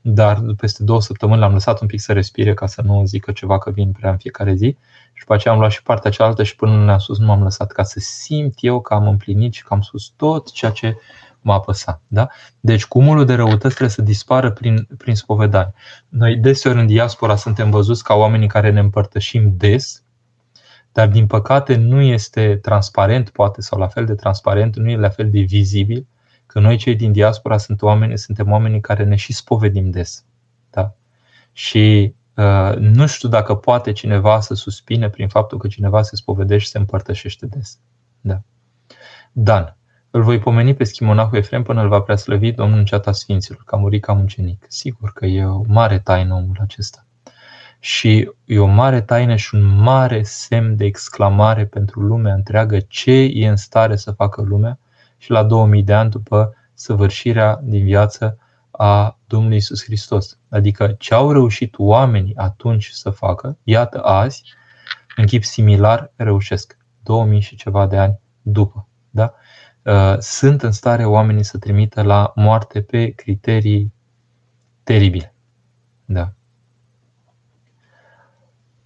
dar peste două săptămâni l-am lăsat un pic să respire ca să nu zică ceva că vin prea în fiecare zi și după aceea am luat și partea cealaltă și până ne-am sus nu m-am lăsat ca să simt eu că am împlinit și că am spus tot ceea ce m-a apăsat. Da? Deci cumulul de răutăți trebuie să dispară prin, prin spovedare. Noi deseori în diaspora suntem văzuți ca oamenii care ne împărtășim des, dar din păcate nu este transparent, poate, sau la fel de transparent, nu e la fel de vizibil, că noi cei din diaspora sunt oameni, suntem oamenii care ne și spovedim des. Da? Și Uh, nu știu dacă poate cineva să suspine prin faptul că cineva se spovedește și se împărtășește des. Da. Dan. Îl voi pomeni pe schimonahul Efrem până îl va preaslăvi Domnul în ceata Sfinților, că a murit ca mucenic. Sigur că e o mare taină omul acesta. Și e o mare taină și un mare semn de exclamare pentru lumea întreagă ce e în stare să facă lumea și la 2000 de ani după săvârșirea din viață a Domnului Isus Hristos. Adică ce au reușit oamenii atunci să facă, iată azi, în chip similar, reușesc. 2000 și ceva de ani după. Da? Uh, sunt în stare oamenii să trimită la moarte pe criterii teribile. Da.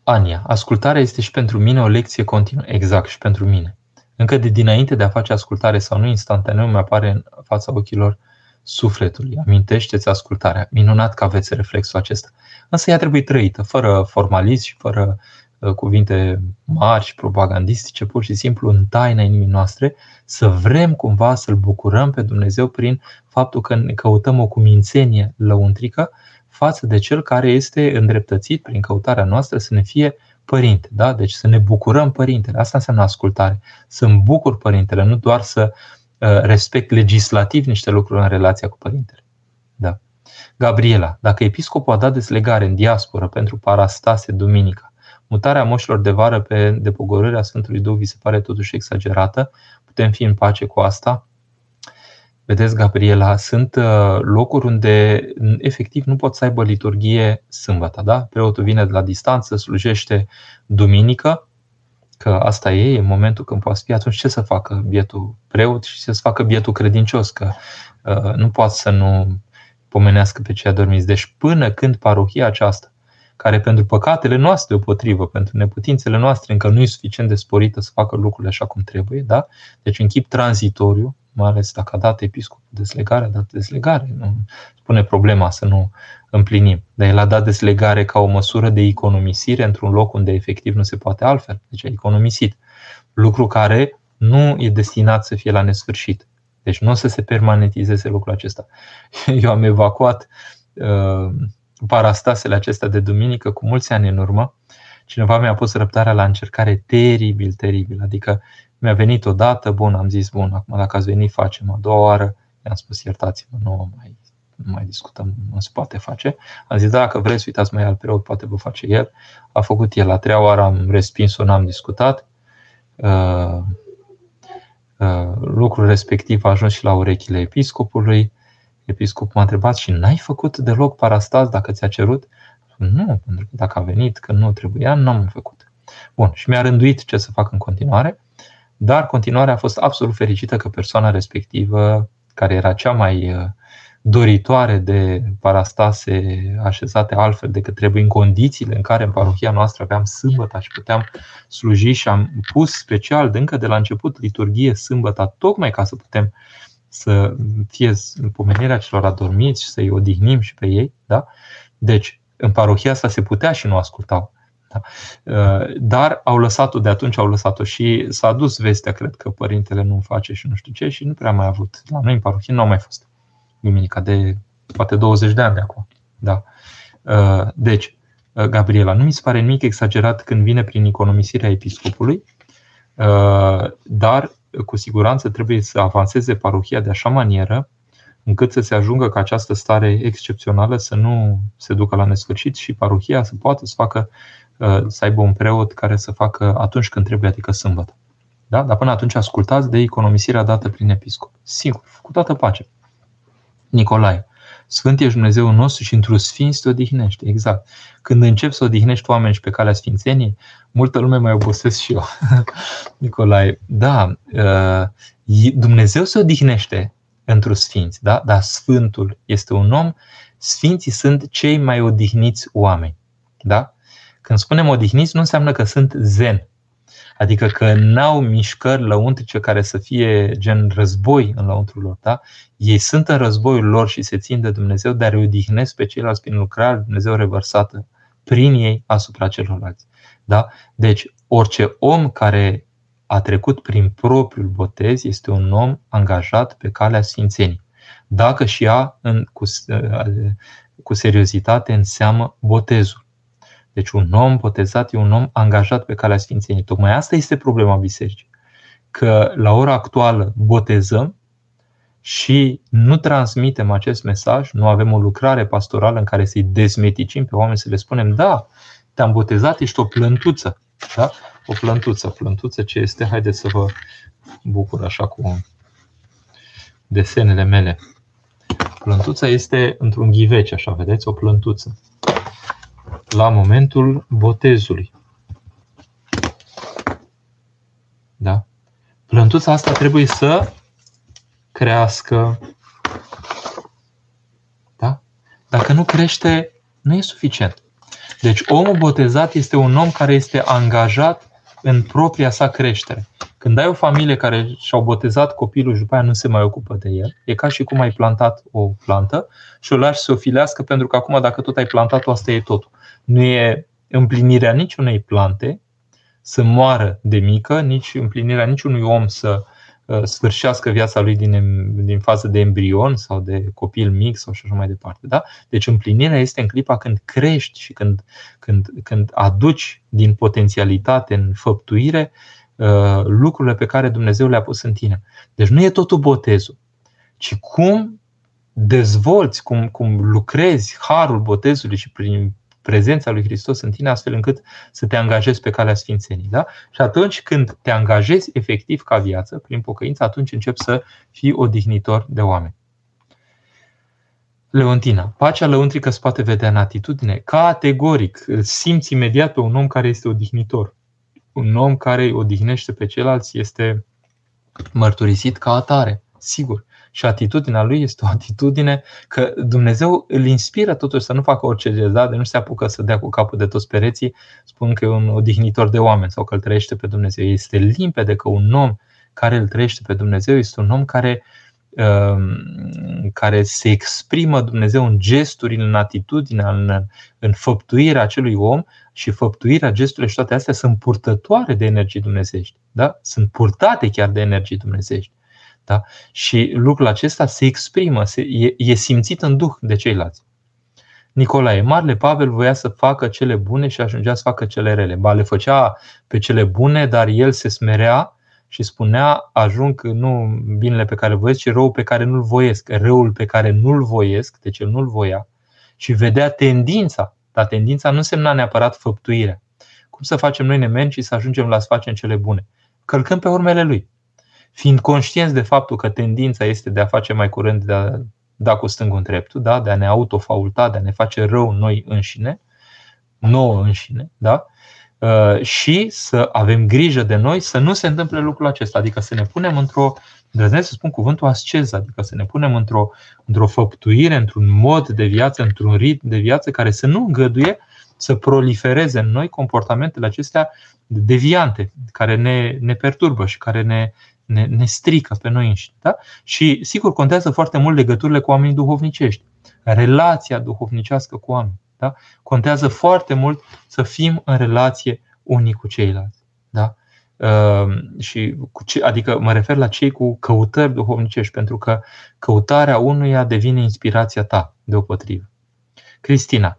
Ania, ascultarea este și pentru mine o lecție continuă. Exact, și pentru mine. Încă de dinainte de a face ascultare sau nu instantaneu, mi apare în fața ochilor uh, sufletului. Amintește-ți ascultarea. Minunat că aveți reflexul acesta. Însă ea trebuie trăită, fără formalism și fără uh, cuvinte mari și propagandistice, pur și simplu în taina inimii noastre, să vrem cumva să-L bucurăm pe Dumnezeu prin faptul că ne căutăm o cumințenie lăuntrică față de Cel care este îndreptățit prin căutarea noastră să ne fie părinte. Da? Deci să ne bucurăm părintele. Asta înseamnă ascultare. Să-mi bucur părintele, nu doar să uh, Uh, respect legislativ niște lucruri în relația cu părintele. Da. Gabriela, dacă episcopul a dat deslegare în diasporă pentru parastase duminica, mutarea moșilor de vară pe depogorârea Sfântului Duh vi se pare totuși exagerată? Putem fi în pace cu asta? Vedeți, Gabriela, sunt uh, locuri unde efectiv nu pot să aibă liturghie sâmbătă. Da? Preotul vine de la distanță, slujește duminică, că asta e, e momentul când poate fi, atunci ce să facă bietul preot și ce să facă bietul credincios, că uh, nu poate să nu pomenească pe cei adormiți. Deci până când parohia aceasta, care pentru păcatele noastre potrivă, pentru neputințele noastre încă nu e suficient de sporită să facă lucrurile așa cum trebuie, da? deci în chip tranzitoriu, mai ales dacă a dat episcopul deslegare, a dat deslegare, nu spune problema să nu împlinim. Dar el a dat deslegare ca o măsură de economisire într-un loc unde efectiv nu se poate altfel. Deci a economisit. Lucru care nu e destinat să fie la nesfârșit. Deci nu o să se permanentizeze lucrul acesta. Eu am evacuat uh, parastasele acestea de duminică cu mulți ani în urmă. Cineva mi-a pus răbdarea la încercare teribil, teribil. Adică mi-a venit odată, bun, am zis, bun, acum dacă ați venit, facem a doua oară. I-am spus, iertați-mă, nu mai nu mai discutăm, nu se poate face. Am zis, da, dacă vreți, uitați mai alt preot, poate vă face el. A făcut el. La treia oară am respins-o, n-am discutat. Uh, uh, lucrul respectiv a ajuns și la urechile episcopului. Episcopul m-a întrebat și n-ai făcut deloc parastaz dacă ți-a cerut? Nu, pentru că dacă a venit când nu trebuia, n-am făcut. Bun, și mi-a rânduit ce să fac în continuare, dar continuarea a fost absolut fericită că persoana respectivă, care era cea mai uh, doritoare de parastase așezate altfel decât trebuie în condițiile în care în parohia noastră aveam sâmbătă și puteam sluji și am pus special de încă de la început liturghie sâmbătă tocmai ca să putem să fie pomenirea celor adormiți și să-i odihnim și pe ei. Da? Deci, în parohia asta se putea și nu ascultau. Da? Dar au lăsat-o de atunci, au lăsat-o și s-a dus vestea, cred că părintele nu face și nu știu ce și nu prea mai a avut. La noi în parohie nu au mai fost duminica de poate 20 de ani de acum. Da. Uh, deci, uh, Gabriela, nu mi se pare nimic exagerat când vine prin economisirea episcopului, uh, dar cu siguranță trebuie să avanseze parohia de așa manieră încât să se ajungă ca această stare excepțională să nu se ducă la nesfârșit și parohia să poată să facă să aibă un preot care să facă atunci când trebuie, adică sâmbătă. Da? Dar până atunci ascultați de economisirea dată prin episcop. Sigur, cu toată pace. Nicolae. Sfânt ești Dumnezeu nostru și într-un sfinț te odihnește. Exact. Când încep să odihnești oameni și pe calea sfințenii, multă lume mai obosesc și eu. Nicolae, da, uh, Dumnezeu se odihnește într-un sfinț, da? dar Sfântul este un om, sfinții sunt cei mai odihniți oameni. Da? Când spunem odihniți, nu înseamnă că sunt zen, Adică că n-au mișcări lăuntrice care să fie gen război în lăuntrul lor. Da? Ei sunt în războiul lor și se țin de Dumnezeu, dar îi odihnesc pe ceilalți prin lucrarea Dumnezeu revărsată prin ei asupra celorlalți. Da? Deci, orice om care a trecut prin propriul botez este un om angajat pe calea sfințenii. Dacă și ea în, cu, cu seriozitate înseamnă botezul. Deci un om botezat e un om angajat pe calea Sfințenii. Tocmai asta este problema bisericii. Că la ora actuală botezăm și nu transmitem acest mesaj, nu avem o lucrare pastorală în care să-i dezmeticim pe oameni, să le spunem, da, te-am botezat, ești o plântuță. Da? O plântuță. Plântuță ce este? Haideți să vă bucur așa cu desenele mele. Plântuța este într-un ghivece, așa, vedeți? O plântuță la momentul botezului. Da? Plântuța asta trebuie să crească. Da? Dacă nu crește, nu e suficient. Deci omul botezat este un om care este angajat în propria sa creștere. Când ai o familie care și-au botezat copilul și după aia nu se mai ocupă de el, e ca și cum ai plantat o plantă și o lași să o filească pentru că acum dacă tot ai plantat-o, asta e totul. Nu e împlinirea niciunei plante să moară de mică, nici împlinirea niciunui om să uh, sfârșească viața lui din, din fază de embrion sau de copil mic sau și așa mai departe. Da? Deci împlinirea este în clipa când crești și când, când, când aduci din potențialitate în făptuire uh, lucrurile pe care Dumnezeu le-a pus în tine. Deci nu e totul botezul, ci cum dezvolți, cum, cum lucrezi harul botezului și prin prezența lui Hristos în tine, astfel încât să te angajezi pe calea Sfințenii. Da? Și atunci când te angajezi efectiv ca viață, prin pocăință, atunci începi să fii odihnitor de oameni. Leontina. Pacea lăuntrică se poate vedea în atitudine. Categoric. Simți imediat pe un om care este odihnitor. Un om care odihnește pe ceilalți este mărturisit ca atare. Sigur și atitudinea lui este o atitudine că Dumnezeu îl inspiră totuși să nu facă orice gest, de nu se apucă să dea cu capul de toți pereții, spun că e un odihnitor de oameni sau că îl trăiește pe Dumnezeu. Este limpede că un om care îl trăiește pe Dumnezeu este un om care um, care se exprimă Dumnezeu în gesturi, în atitudinea, în, în făptuirea acelui om și făptuirea gesturilor și toate astea sunt purtătoare de energii dumnezești. Da? Sunt purtate chiar de energii dumnezești. Da? Și lucrul acesta se exprimă, se, e, e simțit în duh de ceilalți. Nicolae, Marele Pavel voia să facă cele bune și ajungea să facă cele rele. Ba, le făcea pe cele bune, dar el se smerea și spunea ajung nu binele pe care voiesc, ci răul pe care nu-l voiesc. Răul pe care nu-l voiesc, deci el nu-l voia, și vedea tendința. Dar tendința nu însemna neapărat făptuirea. Cum să facem noi nemeni și să ajungem la să facem cele bune? Călcăm pe urmele lui fiind conștienți de faptul că tendința este de a face mai curând, de a da cu stângul în dreptul, da? de a ne autofaulta, de a ne face rău noi înșine, nouă înșine, da? Uh, și să avem grijă de noi să nu se întâmple lucrul acesta, adică să ne punem într-o, îndrăznesc să spun cuvântul asceză, adică să ne punem într-o, într-o făptuire, într-un mod de viață, într-un ritm de viață care să nu îngăduie să prolifereze în noi comportamentele acestea deviante, care ne, ne perturbă și care ne, ne, ne strică pe noi înșine. Da? Și sigur contează foarte mult legăturile cu oamenii duhovnicești, relația duhovnicească cu oameni. Da? Contează foarte mult să fim în relație unii cu ceilalți. Da? Uh, și cu ce, adică mă refer la cei cu căutări duhovnicești, pentru că căutarea unuia devine inspirația ta, deopotrivă. Cristina,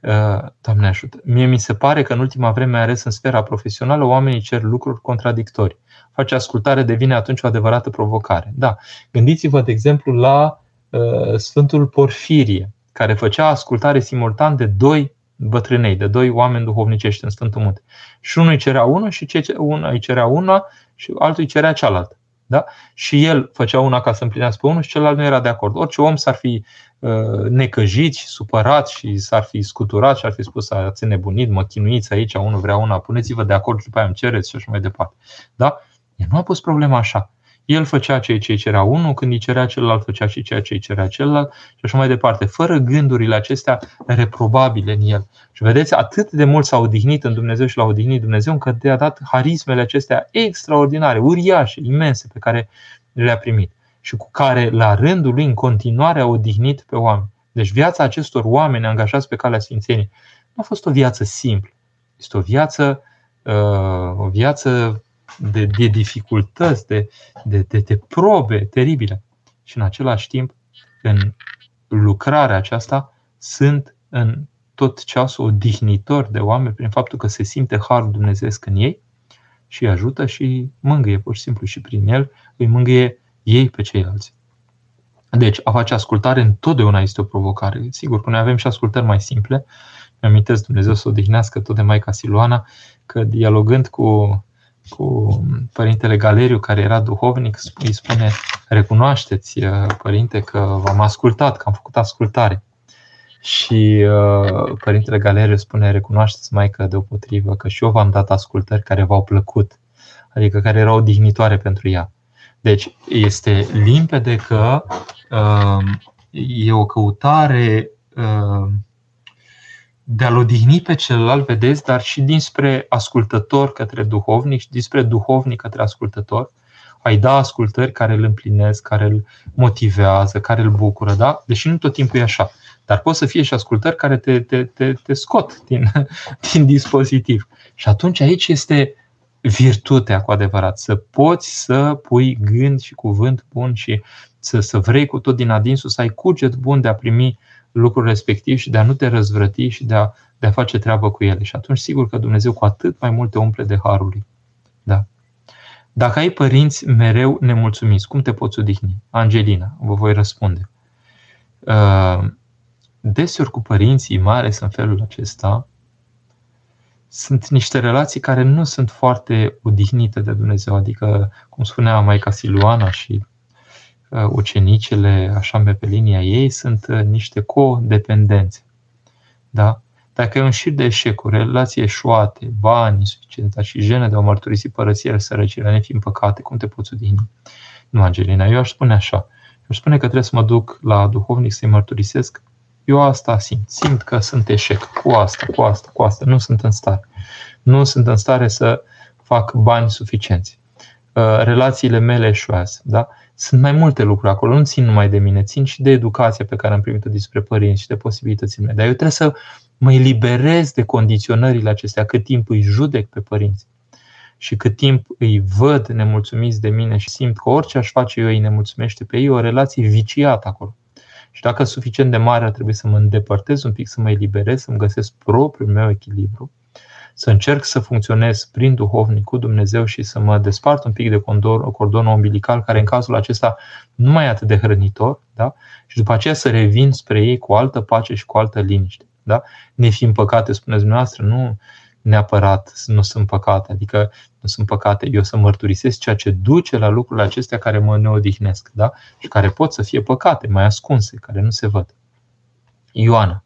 uh, Doamne ajută. Mie mi se pare că în ultima vreme, mai ales în sfera profesională, oamenii cer lucruri contradictorii. Face ascultare devine atunci o adevărată provocare. Da. Gândiți-vă, de exemplu, la uh, Sfântul Porfirie, care făcea ascultare simultan de doi bătrânei, de doi oameni duhovnicești în Sfântul Munte. Și unul îi cerea unul și una îi cerea una și altul îi cerea cealaltă. Da? Și el făcea una ca să împlinească unul și celălalt nu era de acord. Orice om s-ar fi uh, necăjit și supărat și s-ar fi scuturat și ar fi spus ați nebunit, mă chinuiți aici, unul vrea una, puneți-vă de acord și după aia îmi cereți și așa mai departe. Da? El nu a pus problema așa. El făcea ceea ce îi cerea unul, când îi cerea celălalt, făcea și ceea ce îi cerea celălalt și așa mai departe, fără gândurile acestea reprobabile în el. Și vedeți, atât de mult s-a odihnit în Dumnezeu și l-a odihnit Dumnezeu, încât de-a dat harismele acestea extraordinare, uriașe, imense, pe care le-a primit și cu care, la rândul lui, în continuare a odihnit pe oameni. Deci viața acestor oameni angajați pe calea Sfințeniei nu a fost o viață simplă. Este o viață, uh, o viață de, de dificultăți, de, de, de, de probe teribile. Și în același timp, în lucrarea aceasta, sunt în tot ceasul odihnitori de oameni prin faptul că se simte harul Dumnezeu în ei și îi ajută și îi mângâie pur și simplu și prin el îi mângâie ei pe ceilalți. Deci, a face ascultare întotdeauna este o provocare. Sigur că noi avem și ascultări mai simple. Mi-amintesc Dumnezeu să odihnească tot de Maica Siluana, că dialogând cu cu părintele Galeriu, care era duhovnic, îi spune, recunoașteți, uh, părinte, că v-am ascultat, că am făcut ascultare. Și uh, părintele Galeriu spune, recunoașteți mai că deopotrivă, că și eu v-am dat ascultări care v-au plăcut, adică care erau dignitoare pentru ea. Deci este limpede că uh, e o căutare uh, de a-l odihni pe celălalt, vedeți, dar și dinspre ascultător către duhovnic și dinspre duhovnic către ascultător, ai da ascultări care îl împlinesc, care îl motivează, care îl bucură, da? Deși nu tot timpul e așa. Dar pot să fie și ascultări care te, te, te, te scot din, din dispozitiv. Și atunci aici este virtutea cu adevărat. Să poți să pui gând și cuvânt bun și să, să vrei cu tot din adinsul, să ai cuget bun de a primi lucrul respectiv și de a nu te răzvrăti și de a, de a face treabă cu ele. Și atunci, sigur că Dumnezeu cu atât mai mult te umple de harul Da. Dacă ai părinți mereu nemulțumiți, cum te poți odihni? Angelina, vă voi răspunde. Uh, deseori cu părinții, mai ales în felul acesta, sunt niște relații care nu sunt foarte odihnite de Dumnezeu. Adică, cum spunea Maica Siluana și Uh, ucenicele, așa pe linia ei, sunt uh, niște codependențe. Da? Dacă e un șir de eșecuri, relații eșuate, bani insuficiența și jene de a mărturisi părăsirea, sărăcirea, ne fiind păcate, cum te poți odihni? Nu, Angelina, eu aș spune așa. Eu aș spune că trebuie să mă duc la duhovnic să-i mărturisesc. Eu asta simt. Simt că sunt eșec cu asta, cu asta, cu asta. Nu sunt în stare. Nu sunt în stare să fac bani suficienți. Uh, relațiile mele eșuează. Da? Sunt mai multe lucruri acolo, nu țin numai de mine, țin și de educația pe care am primit-o despre părinți și de posibilitățile mele. Dar eu trebuie să mă eliberez de condiționările acestea cât timp îi judec pe părinți și cât timp îi văd nemulțumiți de mine și simt că orice aș face eu îi nemulțumește pe ei, o relație viciată acolo. Și dacă suficient de mare ar trebui să mă îndepărtez un pic, să mă eliberez, să-mi găsesc propriul meu echilibru să încerc să funcționez prin duhovnic cu Dumnezeu și să mă despart un pic de condor, cordonul umbilical, care în cazul acesta nu mai e atât de hrănitor, da? și după aceea să revin spre ei cu altă pace și cu altă liniște. Da? Ne fiind păcate, spuneți dumneavoastră, nu, neapărat nu sunt păcate, adică nu sunt păcate, eu să mărturisesc ceea ce duce la lucrurile acestea care mă neodihnesc, da? Și care pot să fie păcate, mai ascunse, care nu se văd. Ioana.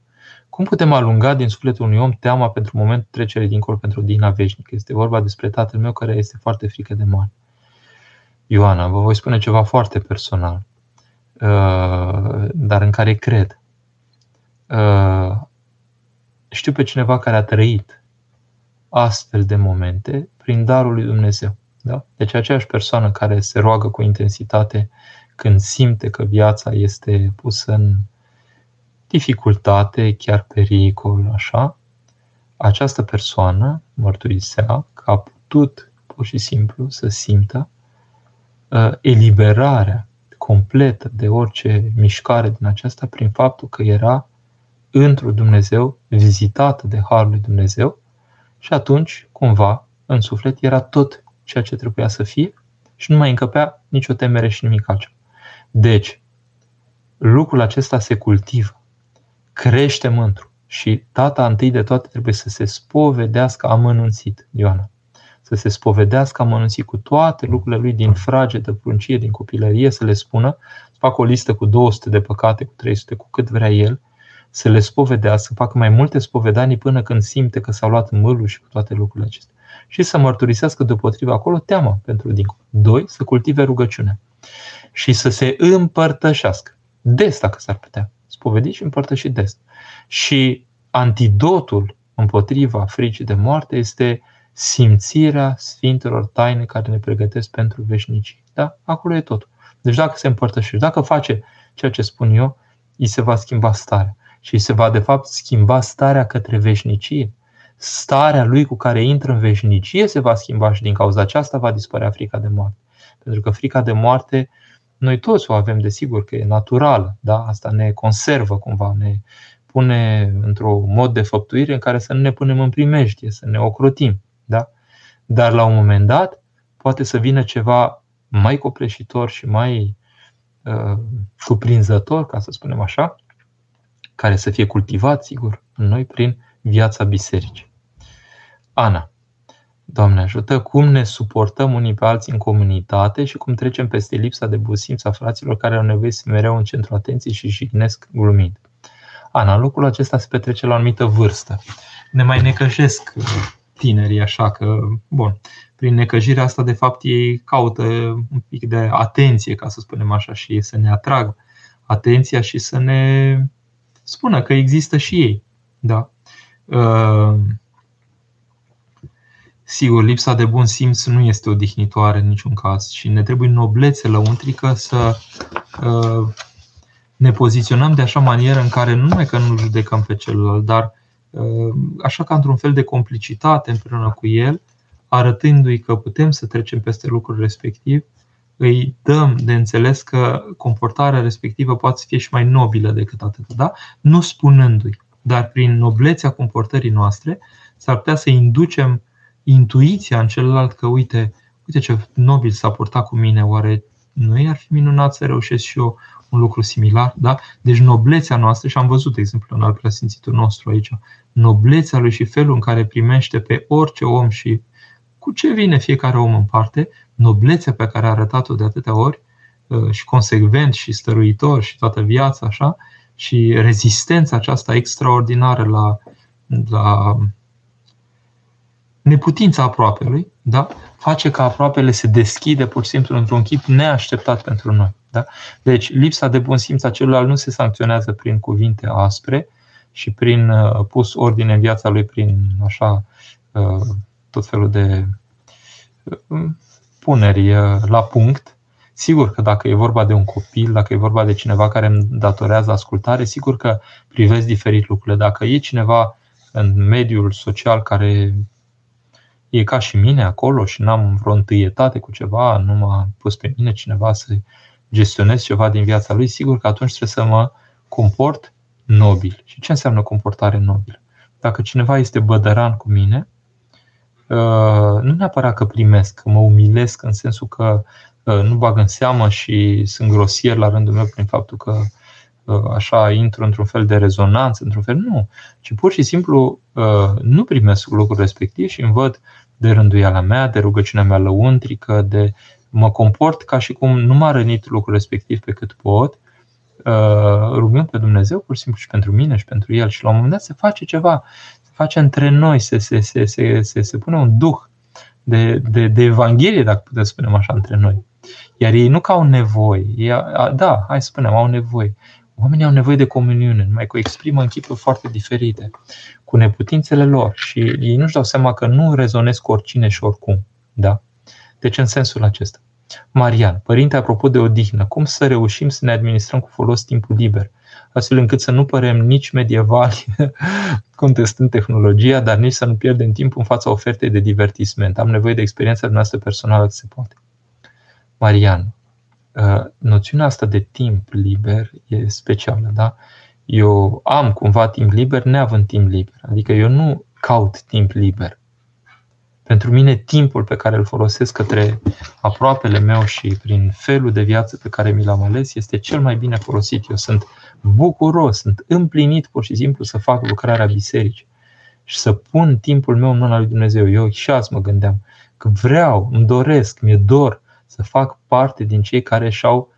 Cum putem alunga din sufletul unui om teama pentru momentul trecerii dincolo pentru dina veșnică? Este vorba despre tatăl meu care este foarte frică de moarte. Ioana, vă voi spune ceva foarte personal, uh, dar în care cred. Uh, știu pe cineva care a trăit astfel de momente prin darul lui Dumnezeu. Da? Deci aceeași persoană care se roagă cu intensitate când simte că viața este pusă în dificultate, chiar pericol, așa, această persoană mărturisea că a putut pur și simplu să simtă uh, eliberarea completă de orice mișcare din aceasta prin faptul că era într-un Dumnezeu, vizitată de Harul lui Dumnezeu și atunci, cumva, în suflet era tot ceea ce trebuia să fie și nu mai încăpea nicio temere și nimic altceva. Deci, lucrul acesta se cultivă, crește mântru și tata întâi de toate trebuie să se spovedească amănunțit, Ioana. Să se spovedească amănunțit cu toate lucrurile lui din frage, de pruncie, din copilărie, să le spună, să facă o listă cu 200 de păcate, cu 300, cu cât vrea el să le spovedească, să facă mai multe spovedanii până când simte că s-au luat mâlul și cu toate lucrurile acestea. Și să mărturisească deopotrivă acolo teama pentru dincolo. Doi, să cultive rugăciunea. Și să se împărtășească. Des, dacă s-ar putea. Spovedi și împărtăși des. Și antidotul împotriva fricii de moarte este simțirea Sfintelor taine care ne pregătesc pentru veșnicii. Da? Acolo e totul. Deci dacă se împărtășește, dacă face ceea ce spun eu, îi se va schimba starea și se va de fapt schimba starea către veșnicie. Starea lui cu care intră în veșnicie se va schimba și din cauza aceasta va dispărea frica de moarte. Pentru că frica de moarte, noi toți o avem, desigur, că e naturală. Da? Asta ne conservă cumva, ne pune într-un mod de făptuire în care să nu ne punem în primejdie, să ne ocrotim. Da? Dar la un moment dat poate să vină ceva mai copleșitor și mai uh, cuprinzător, ca să spunem așa, care să fie cultivat, sigur, în noi prin viața bisericii. Ana. Doamne ajută, cum ne suportăm unii pe alții în comunitate și cum trecem peste lipsa de busimț a fraților care au nevoie să mereu în centru atenției și jignesc glumind. Ana, lucrul acesta se petrece la o anumită vârstă. Ne mai necăjesc tinerii, așa că, bun, prin necăjirea asta, de fapt, ei caută un pic de atenție, ca să spunem așa, și să ne atragă atenția și să ne spună că există și ei. Da? Uh, sigur, lipsa de bun simț nu este odihnitoare în niciun caz și ne trebuie noblețe lăuntrică să uh, ne poziționăm de așa manieră în care nu numai că nu judecăm pe celălalt, dar uh, așa ca într-un fel de complicitate împreună cu el, arătându-i că putem să trecem peste lucrul respectiv îi dăm de înțeles că comportarea respectivă poate să fie și mai nobilă decât atât. Da? Nu spunându-i, dar prin noblețea comportării noastre s-ar putea să inducem intuiția în celălalt că uite, uite ce nobil s-a purtat cu mine, oare nu i-ar fi minunat să reușesc și eu un lucru similar? Da? Deci noblețea noastră, și am văzut, de exemplu, în al preasfințitul nostru aici, noblețea lui și felul în care primește pe orice om și cu ce vine fiecare om în parte, noblețea pe care a arătat-o de atâtea ori uh, și consecvent și stăruitor și toată viața așa, și rezistența aceasta extraordinară la, la neputința aproapelui, da? face ca aproapele se deschide pur și simplu într-un chip neașteptat pentru noi. Da? Deci lipsa de bun simț a celuilalt nu se sancționează prin cuvinte aspre și prin uh, pus ordine în viața lui prin așa uh, tot felul de puneri la punct. Sigur că dacă e vorba de un copil, dacă e vorba de cineva care îmi datorează ascultare, sigur că privesc diferit lucrurile. Dacă e cineva în mediul social care e ca și mine acolo și n-am vreo întâietate cu ceva, nu m-a pus pe mine cineva să gestionez ceva din viața lui, sigur că atunci trebuie să mă comport nobil. Și ce înseamnă comportare nobilă? Dacă cineva este bădăran cu mine, Uh, nu neapărat că primesc, că mă umilesc în sensul că uh, nu bag în seamă și sunt grosier la rândul meu prin faptul că așa intru într-un fel de rezonanță, într-un fel, nu, ci pur și simplu nu primesc lucrul respectiv și îmi văd de rânduiala mea, de rugăciunea mea lăuntrică, de mă comport ca și cum nu m-a rănit lucrul respectiv pe cât pot, rugând pe Dumnezeu pur și simplu și pentru mine și pentru el și la un moment dat se face ceva, se face între noi, se, se, se, se, se, se pune un duh de, de, de Evanghelie, dacă putem să spunem așa, între noi. Iar ei nu că au nevoie, ei, da, hai să spunem, au nevoie. Oamenii au nevoie de comuniune, numai că o exprimă în chipuri foarte diferite, cu neputințele lor și ei nu-și dau seama că nu rezonez cu oricine și oricum. Da? Deci în sensul acesta. Marian, părinte, apropo de odihnă, cum să reușim să ne administrăm cu folos timpul liber, astfel încât să nu părem nici medievali contestând tehnologia, dar nici să nu pierdem timp în fața ofertei de divertisment. Am nevoie de experiența noastră personală că se poate. Marian, uh, noțiunea asta de timp liber e specială, da? Eu am cumva timp liber neavând timp liber. Adică eu nu caut timp liber. Pentru mine, timpul pe care îl folosesc către aproapele meu și prin felul de viață pe care mi l-am ales este cel mai bine folosit. Eu sunt bucuros, sunt împlinit pur și simplu să fac lucrarea bisericii și să pun timpul meu în mâna lui Dumnezeu. Eu și azi mă gândeam că vreau, îmi doresc, mi-e dor să fac parte din cei care și-au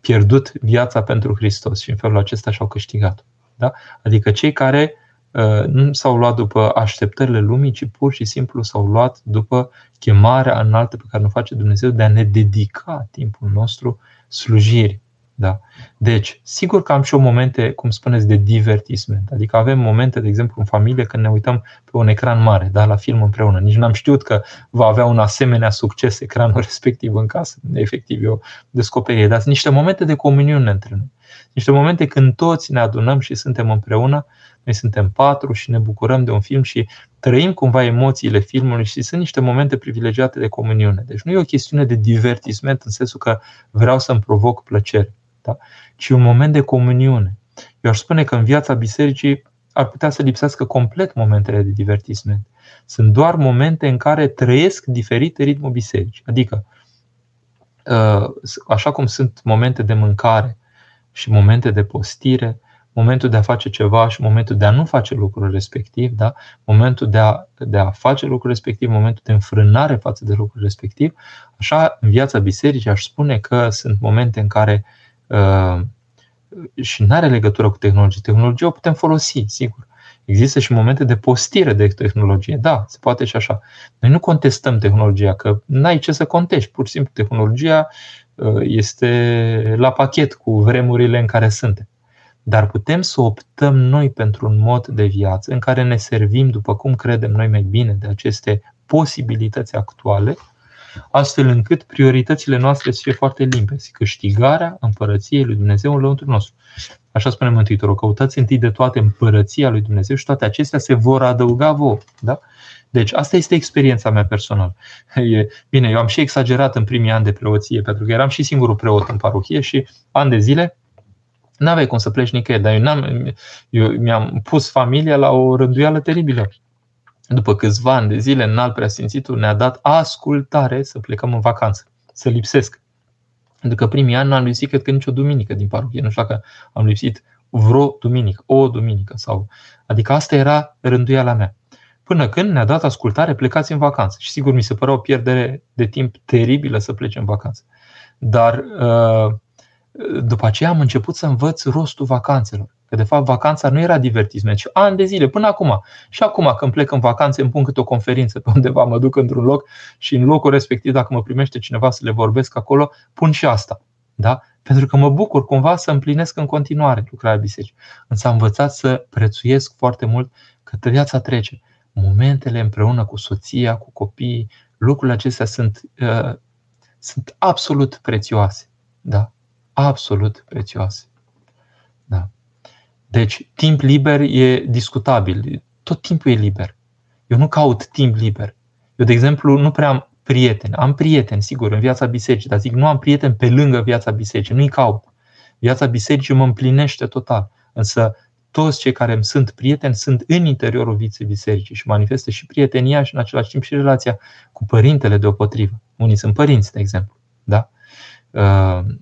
pierdut viața pentru Hristos și în felul acesta și-au câștigat. Da? Adică cei care uh, nu s-au luat după așteptările lumii, ci pur și simplu s-au luat după chemarea înaltă pe care ne face Dumnezeu de a ne dedica timpul nostru slujirii. Da. Deci, sigur că am și eu momente, cum spuneți, de divertisment. Adică avem momente, de exemplu, în familie, când ne uităm pe un ecran mare, da, la film împreună. Nici n-am știut că va avea un asemenea succes ecranul respectiv în casă. Efectiv, eu descoperire. Dar sunt niște momente de comuniune între noi. Niște momente când toți ne adunăm și suntem împreună, noi suntem patru și ne bucurăm de un film și trăim cumva emoțiile filmului și sunt niște momente privilegiate de comuniune. Deci nu e o chestiune de divertisment în sensul că vreau să-mi provoc plăcere da? ci un moment de comuniune. Eu aș spune că în viața bisericii ar putea să lipsească complet momentele de divertisment. Sunt doar momente în care trăiesc diferit ritmul bisericii. Adică, uh, așa cum sunt momente de mâncare și momente de postire, momentul de a face ceva și momentul de a nu face lucrul respectiv, da? momentul de a, de a face lucrul respectiv, momentul de înfrânare față de lucrul respectiv, așa în viața bisericii aș spune că sunt momente în care uh, Uh, și nu are legătură cu tehnologie. Tehnologia o putem folosi, sigur. Există și momente de postire de tehnologie. Da, se poate și așa. Noi nu contestăm tehnologia, că n-ai ce să contești. Pur și simplu, tehnologia uh, este la pachet cu vremurile în care suntem. Dar putem să optăm noi pentru un mod de viață în care ne servim după cum credem noi mai bine de aceste posibilități actuale astfel încât prioritățile noastre să fie foarte limpezi. Câștigarea împărăției lui Dumnezeu în lăuntru nostru. Așa spune Mântuitorul, căutați întâi de toate împărăția lui Dumnezeu și toate acestea se vor adăuga vouă. Da? Deci asta este experiența mea personală. E, bine, eu am și exagerat în primii ani de preoție, pentru că eram și singurul preot în parohie și ani de zile n-aveai cum să pleci nicăieri, dar eu, n-am, eu mi-am pus familia la o rânduială teribilă după câțiva ani de zile, înalt preasfințitul ne-a dat ascultare să plecăm în vacanță, să lipsesc. Pentru că primii ani n-am lipsit, cred că nicio duminică din parohie. Nu știu dacă am lipsit vreo duminică, o duminică. sau. Adică asta era rânduiala mea. Până când ne-a dat ascultare, plecați în vacanță. Și sigur, mi se părea o pierdere de timp teribilă să plece în vacanță. Dar uh, după aceea am început să învăț rostul vacanțelor. Că de fapt vacanța nu era divertisment, ci ani de zile, până acum. Și acum când plec în vacanțe îmi pun câte o conferință pe undeva, mă duc într-un loc și în locul respectiv, dacă mă primește cineva să le vorbesc acolo, pun și asta. Da? Pentru că mă bucur cumva să împlinesc în continuare lucrarea bisericii. Însă am învățat să prețuiesc foarte mult că viața trece. Momentele împreună cu soția, cu copiii, lucrurile acestea sunt, uh, sunt absolut prețioase. Da? Absolut prețioase. Da. Deci, timp liber e discutabil. Tot timpul e liber. Eu nu caut timp liber. Eu, de exemplu, nu prea am prieteni. Am prieteni, sigur, în viața bisericii, dar zic, nu am prieteni pe lângă viața bisericii. Nu-i caut. Viața bisericii mă împlinește total. Însă, toți cei care îmi sunt prieteni sunt în interiorul vieții bisericii și manifestă și prietenia și în același timp și relația cu părintele deopotrivă. Unii sunt părinți, de exemplu. Da?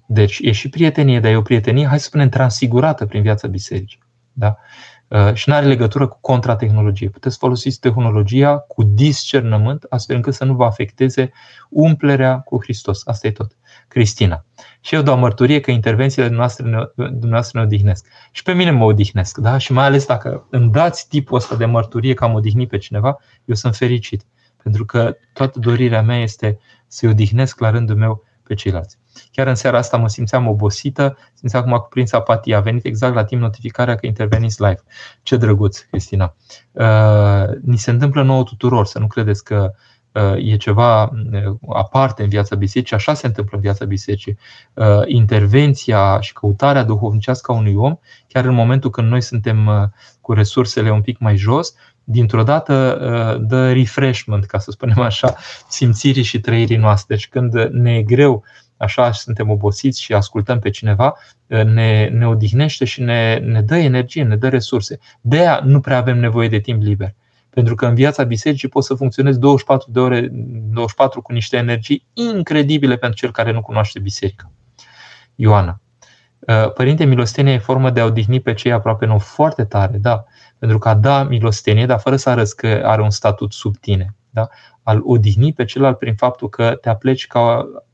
Deci e și prietenie, dar e o prietenie, hai să spunem, transfigurată prin viața bisericii. Da? Și nu are legătură cu contratehnologie. Puteți folosi tehnologia cu discernământ, astfel încât să nu vă afecteze umplerea cu Hristos. Asta e tot. Cristina. Și eu dau mărturie că intervențiile noastre ne, dumneavoastră ne odihnesc. Și pe mine mă odihnesc. Da? Și mai ales dacă îmi dați tipul ăsta de mărturie că am odihnit pe cineva, eu sunt fericit. Pentru că toată dorirea mea este să-i odihnesc la rândul meu pe ceilalți. Chiar în seara asta mă simțeam obosită, simțeam cum a cuprins apatia. A venit exact la timp notificarea că interveniți live. Ce drăguț, Cristina. Uh, ni se întâmplă nouă tuturor, să nu credeți că uh, e ceva uh, aparte în viața bisericii, așa se întâmplă în viața bisericii. Uh, intervenția și căutarea duhovnicească a unui om, chiar în momentul când noi suntem uh, cu resursele un pic mai jos, dintr-o dată dă refreshment, ca să spunem așa, simțirii și trăirii noastre. Deci când ne e greu așa suntem obosiți și ascultăm pe cineva, ne, ne odihnește și ne, ne dă energie, ne dă resurse. De aia nu prea avem nevoie de timp liber. Pentru că în viața bisericii poți să funcționezi 24 de ore, 24 cu niște energii incredibile pentru cel care nu cunoaște biserica. Ioana. Părinte, milostenia e formă de a odihni pe cei aproape nou foarte tare, da. Pentru că a da milostenie, dar fără să arăți că are un statut sub tine. Da? Al odihni pe celălalt prin faptul că te apleci ca Uh,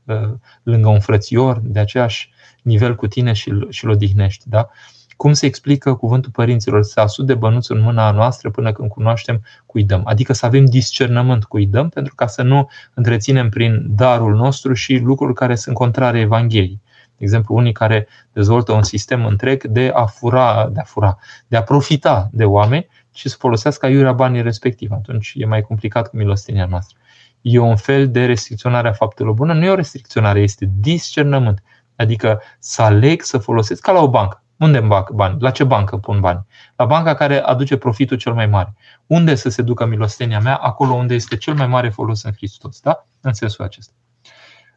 lângă un frățior de aceeași nivel cu tine și îl odihnești. Da? Cum se explică cuvântul părinților? Să asud de bănuț în mâna noastră până când cunoaștem cui dăm. Adică să avem discernământ cui dăm, pentru ca să nu întreținem prin darul nostru și lucruri care sunt contrare Evangheliei. De exemplu, unii care dezvoltă un sistem întreg de a fura, de a fura, de a profita de oameni și să folosească aiurea banii respectiv. Atunci e mai complicat cu milostenia noastră e un fel de restricționare a faptelor bune. Nu e o restricționare, este discernământ. Adică să aleg să folosesc ca la o bancă. Unde îmi bag bani? La ce bancă pun bani? La banca care aduce profitul cel mai mare. Unde să se ducă milostenia mea? Acolo unde este cel mai mare folos în Hristos. Da? În sensul acesta.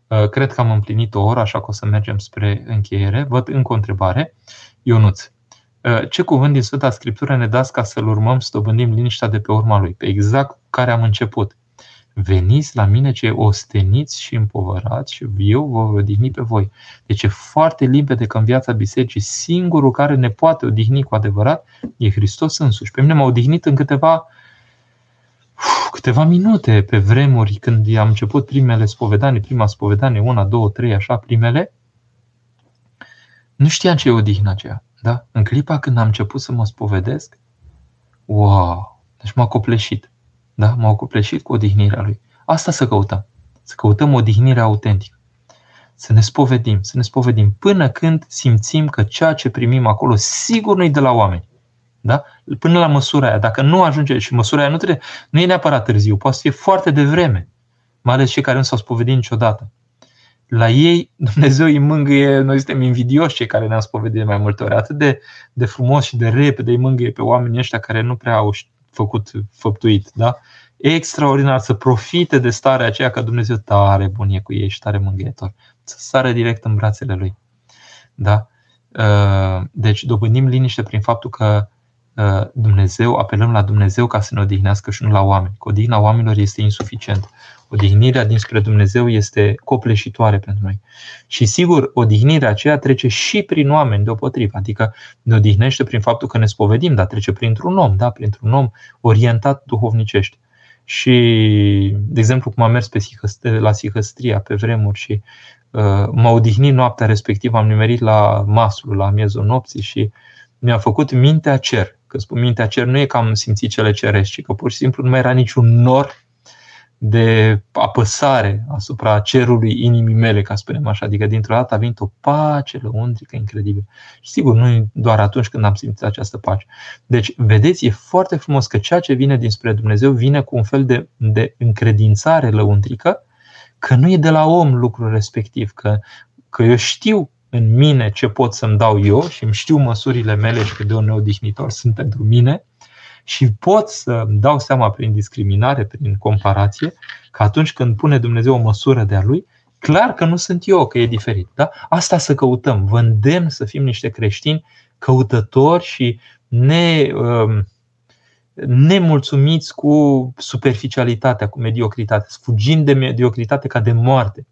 Uh, cred că am împlinit o oră, așa că o să mergem spre încheiere. Văd încă o întrebare. Ionuț, uh, ce cuvânt din Sfânta Scriptură ne dați ca să-L urmăm, să dobândim liniștea de pe urma Lui? Pe exact care am început. Veniți la mine cei osteniți și împovărați și eu vă voi odihni pe voi. Deci e foarte limpede că în viața bisericii singurul care ne poate odihni cu adevărat e Hristos însuși. Pe mine m-a odihnit în câteva câteva minute pe vremuri când am început primele spovedanii, prima spovedanie, una, două, trei, așa, primele, nu știam ce e odihna aceea. Da? În clipa când am început să mă spovedesc, wow, deci m-a copleșit. Da? M-au copleșit cu odihnirea Lui. Asta să căutăm. Să căutăm odihnirea autentică. Să ne spovedim, să ne spovedim până când simțim că ceea ce primim acolo sigur nu e de la oameni. Da? Până la măsura aia. Dacă nu ajunge și măsura aia nu, trebuie, nu e neapărat târziu, poate să fie foarte devreme. Mai ales cei care nu s-au spovedit niciodată. La ei, Dumnezeu îi mângâie, noi suntem invidioși cei care ne-am spovedit de mai multe ori, atât de, de frumos și de repede îi mângâie pe oamenii ăștia care nu prea au făcut, făptuit. Da? E extraordinar să profite de starea aceea că Dumnezeu tare bun e cu ei și tare mângâietor. Să sară direct în brațele Lui. Da? Uh, deci dobândim liniște prin faptul că uh, Dumnezeu, apelăm la Dumnezeu ca să ne odihnească și nu la oameni. Că odihna oamenilor este insuficient. Odihnirea dinspre Dumnezeu este copleșitoare pentru noi. Și sigur, odihnirea aceea trece și prin oameni deopotrivă, adică ne odihnește prin faptul că ne spovedim, dar trece printr-un om, da? printr-un om orientat duhovnicește. Și, de exemplu, cum am mers pe la Sihăstria pe vremuri și uh, m-a odihnit noaptea respectivă, am nimerit la masul, la miezul nopții și mi-a făcut mintea cer. Că spun mintea cer nu e că am simțit cele cerești, ci că pur și simplu nu mai era niciun nor de apăsare asupra cerului inimii mele, ca să spunem așa. Adică dintr-o dată a venit o pace lăuntrică incredibilă. Și sigur, nu doar atunci când am simțit această pace. Deci, vedeți, e foarte frumos că ceea ce vine dinspre Dumnezeu vine cu un fel de, de încredințare lăuntrică că nu e de la om lucrul respectiv, că, că eu știu în mine ce pot să-mi dau eu și îmi știu măsurile mele și cât de neodihnitor sunt pentru mine și pot să dau seama prin discriminare, prin comparație, că atunci când pune Dumnezeu o măsură de a lui, clar că nu sunt eu, că e diferit. Da? Asta să căutăm. Vă îndemn să fim niște creștini căutători și ne, um, nemulțumiți cu superficialitatea, cu mediocritatea, fugind de mediocritate ca de moarte.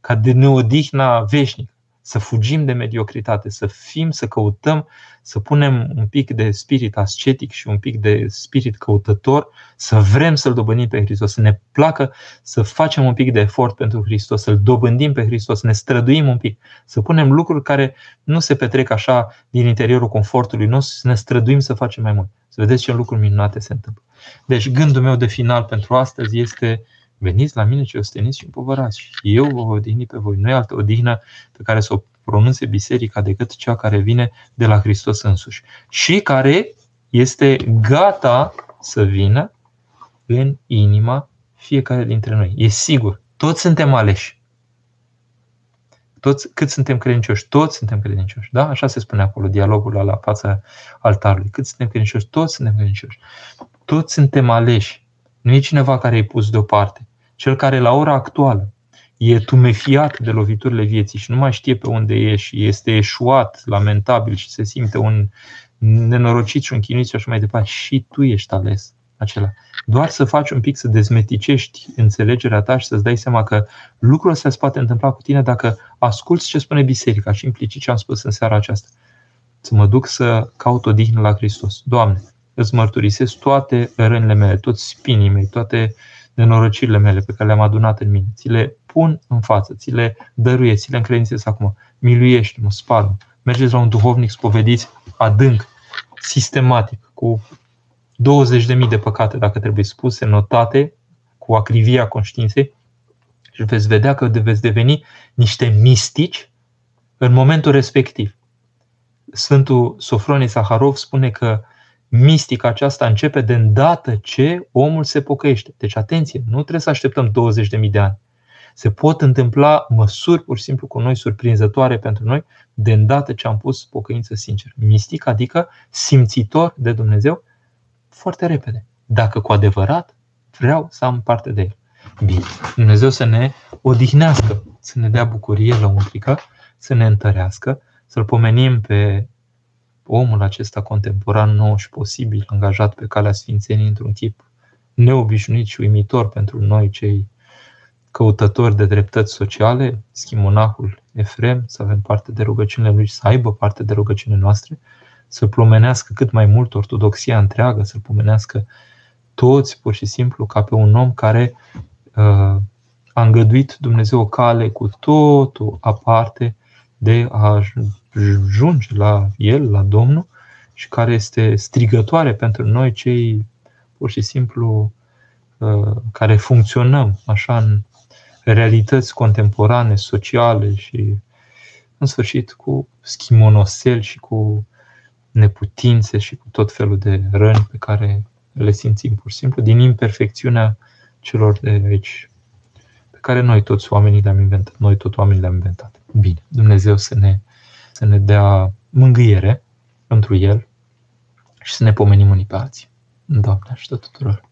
ca de neodihna veșnică să fugim de mediocritate, să fim, să căutăm, să punem un pic de spirit ascetic și un pic de spirit căutător, să vrem să-L dobândim pe Hristos, să ne placă să facem un pic de efort pentru Hristos, să-L dobândim pe Hristos, să ne străduim un pic, să punem lucruri care nu se petrec așa din interiorul confortului nostru, să ne străduim să facem mai mult. Să vedeți ce lucruri minunate se întâmplă. Deci gândul meu de final pentru astăzi este Veniți la mine ce osteniți și împovărați și eu vă voi odihni pe voi. Nu e altă odihnă pe care să o pronunțe biserica decât cea care vine de la Hristos însuși și care este gata să vină în inima fiecare dintre noi. E sigur, toți suntem aleși. Toți, cât suntem credincioși? Toți suntem credincioși. Da? Așa se spune acolo, dialogul la fața altarului. Cât suntem credincioși? Toți suntem credincioși. Toți suntem aleși. Nu e cineva care e pus deoparte cel care la ora actuală e tumefiat de loviturile vieții și nu mai știe pe unde e și este eșuat, lamentabil și se simte un nenorocit și un chinuit și așa mai departe, și tu ești ales acela. Doar să faci un pic să dezmeticești înțelegerea ta și să-ți dai seama că lucrul ăsta se poate întâmpla cu tine dacă asculți ce spune biserica și implicit ce am spus în seara aceasta. Să mă duc să caut o dihnă la Hristos. Doamne, îți mărturisesc toate rănile mele, toți spinii mei, toate uh, nenorocirile mele pe care le-am adunat în mine. Ți le pun în față, ți le dăruie, ți le încredințez acum. Miluiește-mă, spală Mergeți la un duhovnic, spovediți adânc, sistematic, cu 20.000 de păcate, dacă trebuie spuse, notate, cu acrivia conștiinței și veți vedea că veți deveni niște mistici în momentul respectiv. Sfântul Sofronie Saharov spune că mistica aceasta începe de îndată ce omul se pocăiește. Deci atenție, nu trebuie să așteptăm 20.000 de ani. Se pot întâmpla măsuri pur și simplu cu noi surprinzătoare pentru noi de îndată ce am pus pocăință sinceră. Mistic adică simțitor de Dumnezeu foarte repede. Dacă cu adevărat vreau să am parte de El. Bine, Dumnezeu să ne odihnească, să ne dea bucurie lăuntrică, să ne întărească, să-L pomenim pe omul acesta contemporan nou și posibil, angajat pe calea Sfințenii într-un chip neobișnuit și uimitor pentru noi, cei căutători de dreptăți sociale, schimonahul Efrem, să avem parte de rugăciunile lui, să aibă parte de rugăciunile noastre, să plumenească cât mai mult ortodoxia întreagă, să plumenească toți, pur și simplu, ca pe un om care uh, a îngăduit Dumnezeu o cale cu totul aparte de a ajunge la El, la Domnul, și care este strigătoare pentru noi, cei pur și simplu uh, care funcționăm așa în realități contemporane, sociale și, în sfârșit, cu schimonosel și cu neputințe și cu tot felul de răni pe care le simțim pur și simplu din imperfecțiunea celor de aici, pe care noi toți oamenii le-am inventat. Noi toți oamenii le-am inventat. Bine, Dumnezeu să ne, să ne dea mângâiere pentru El și să ne pomenim unii pe alții. Doamne, ajută tuturor!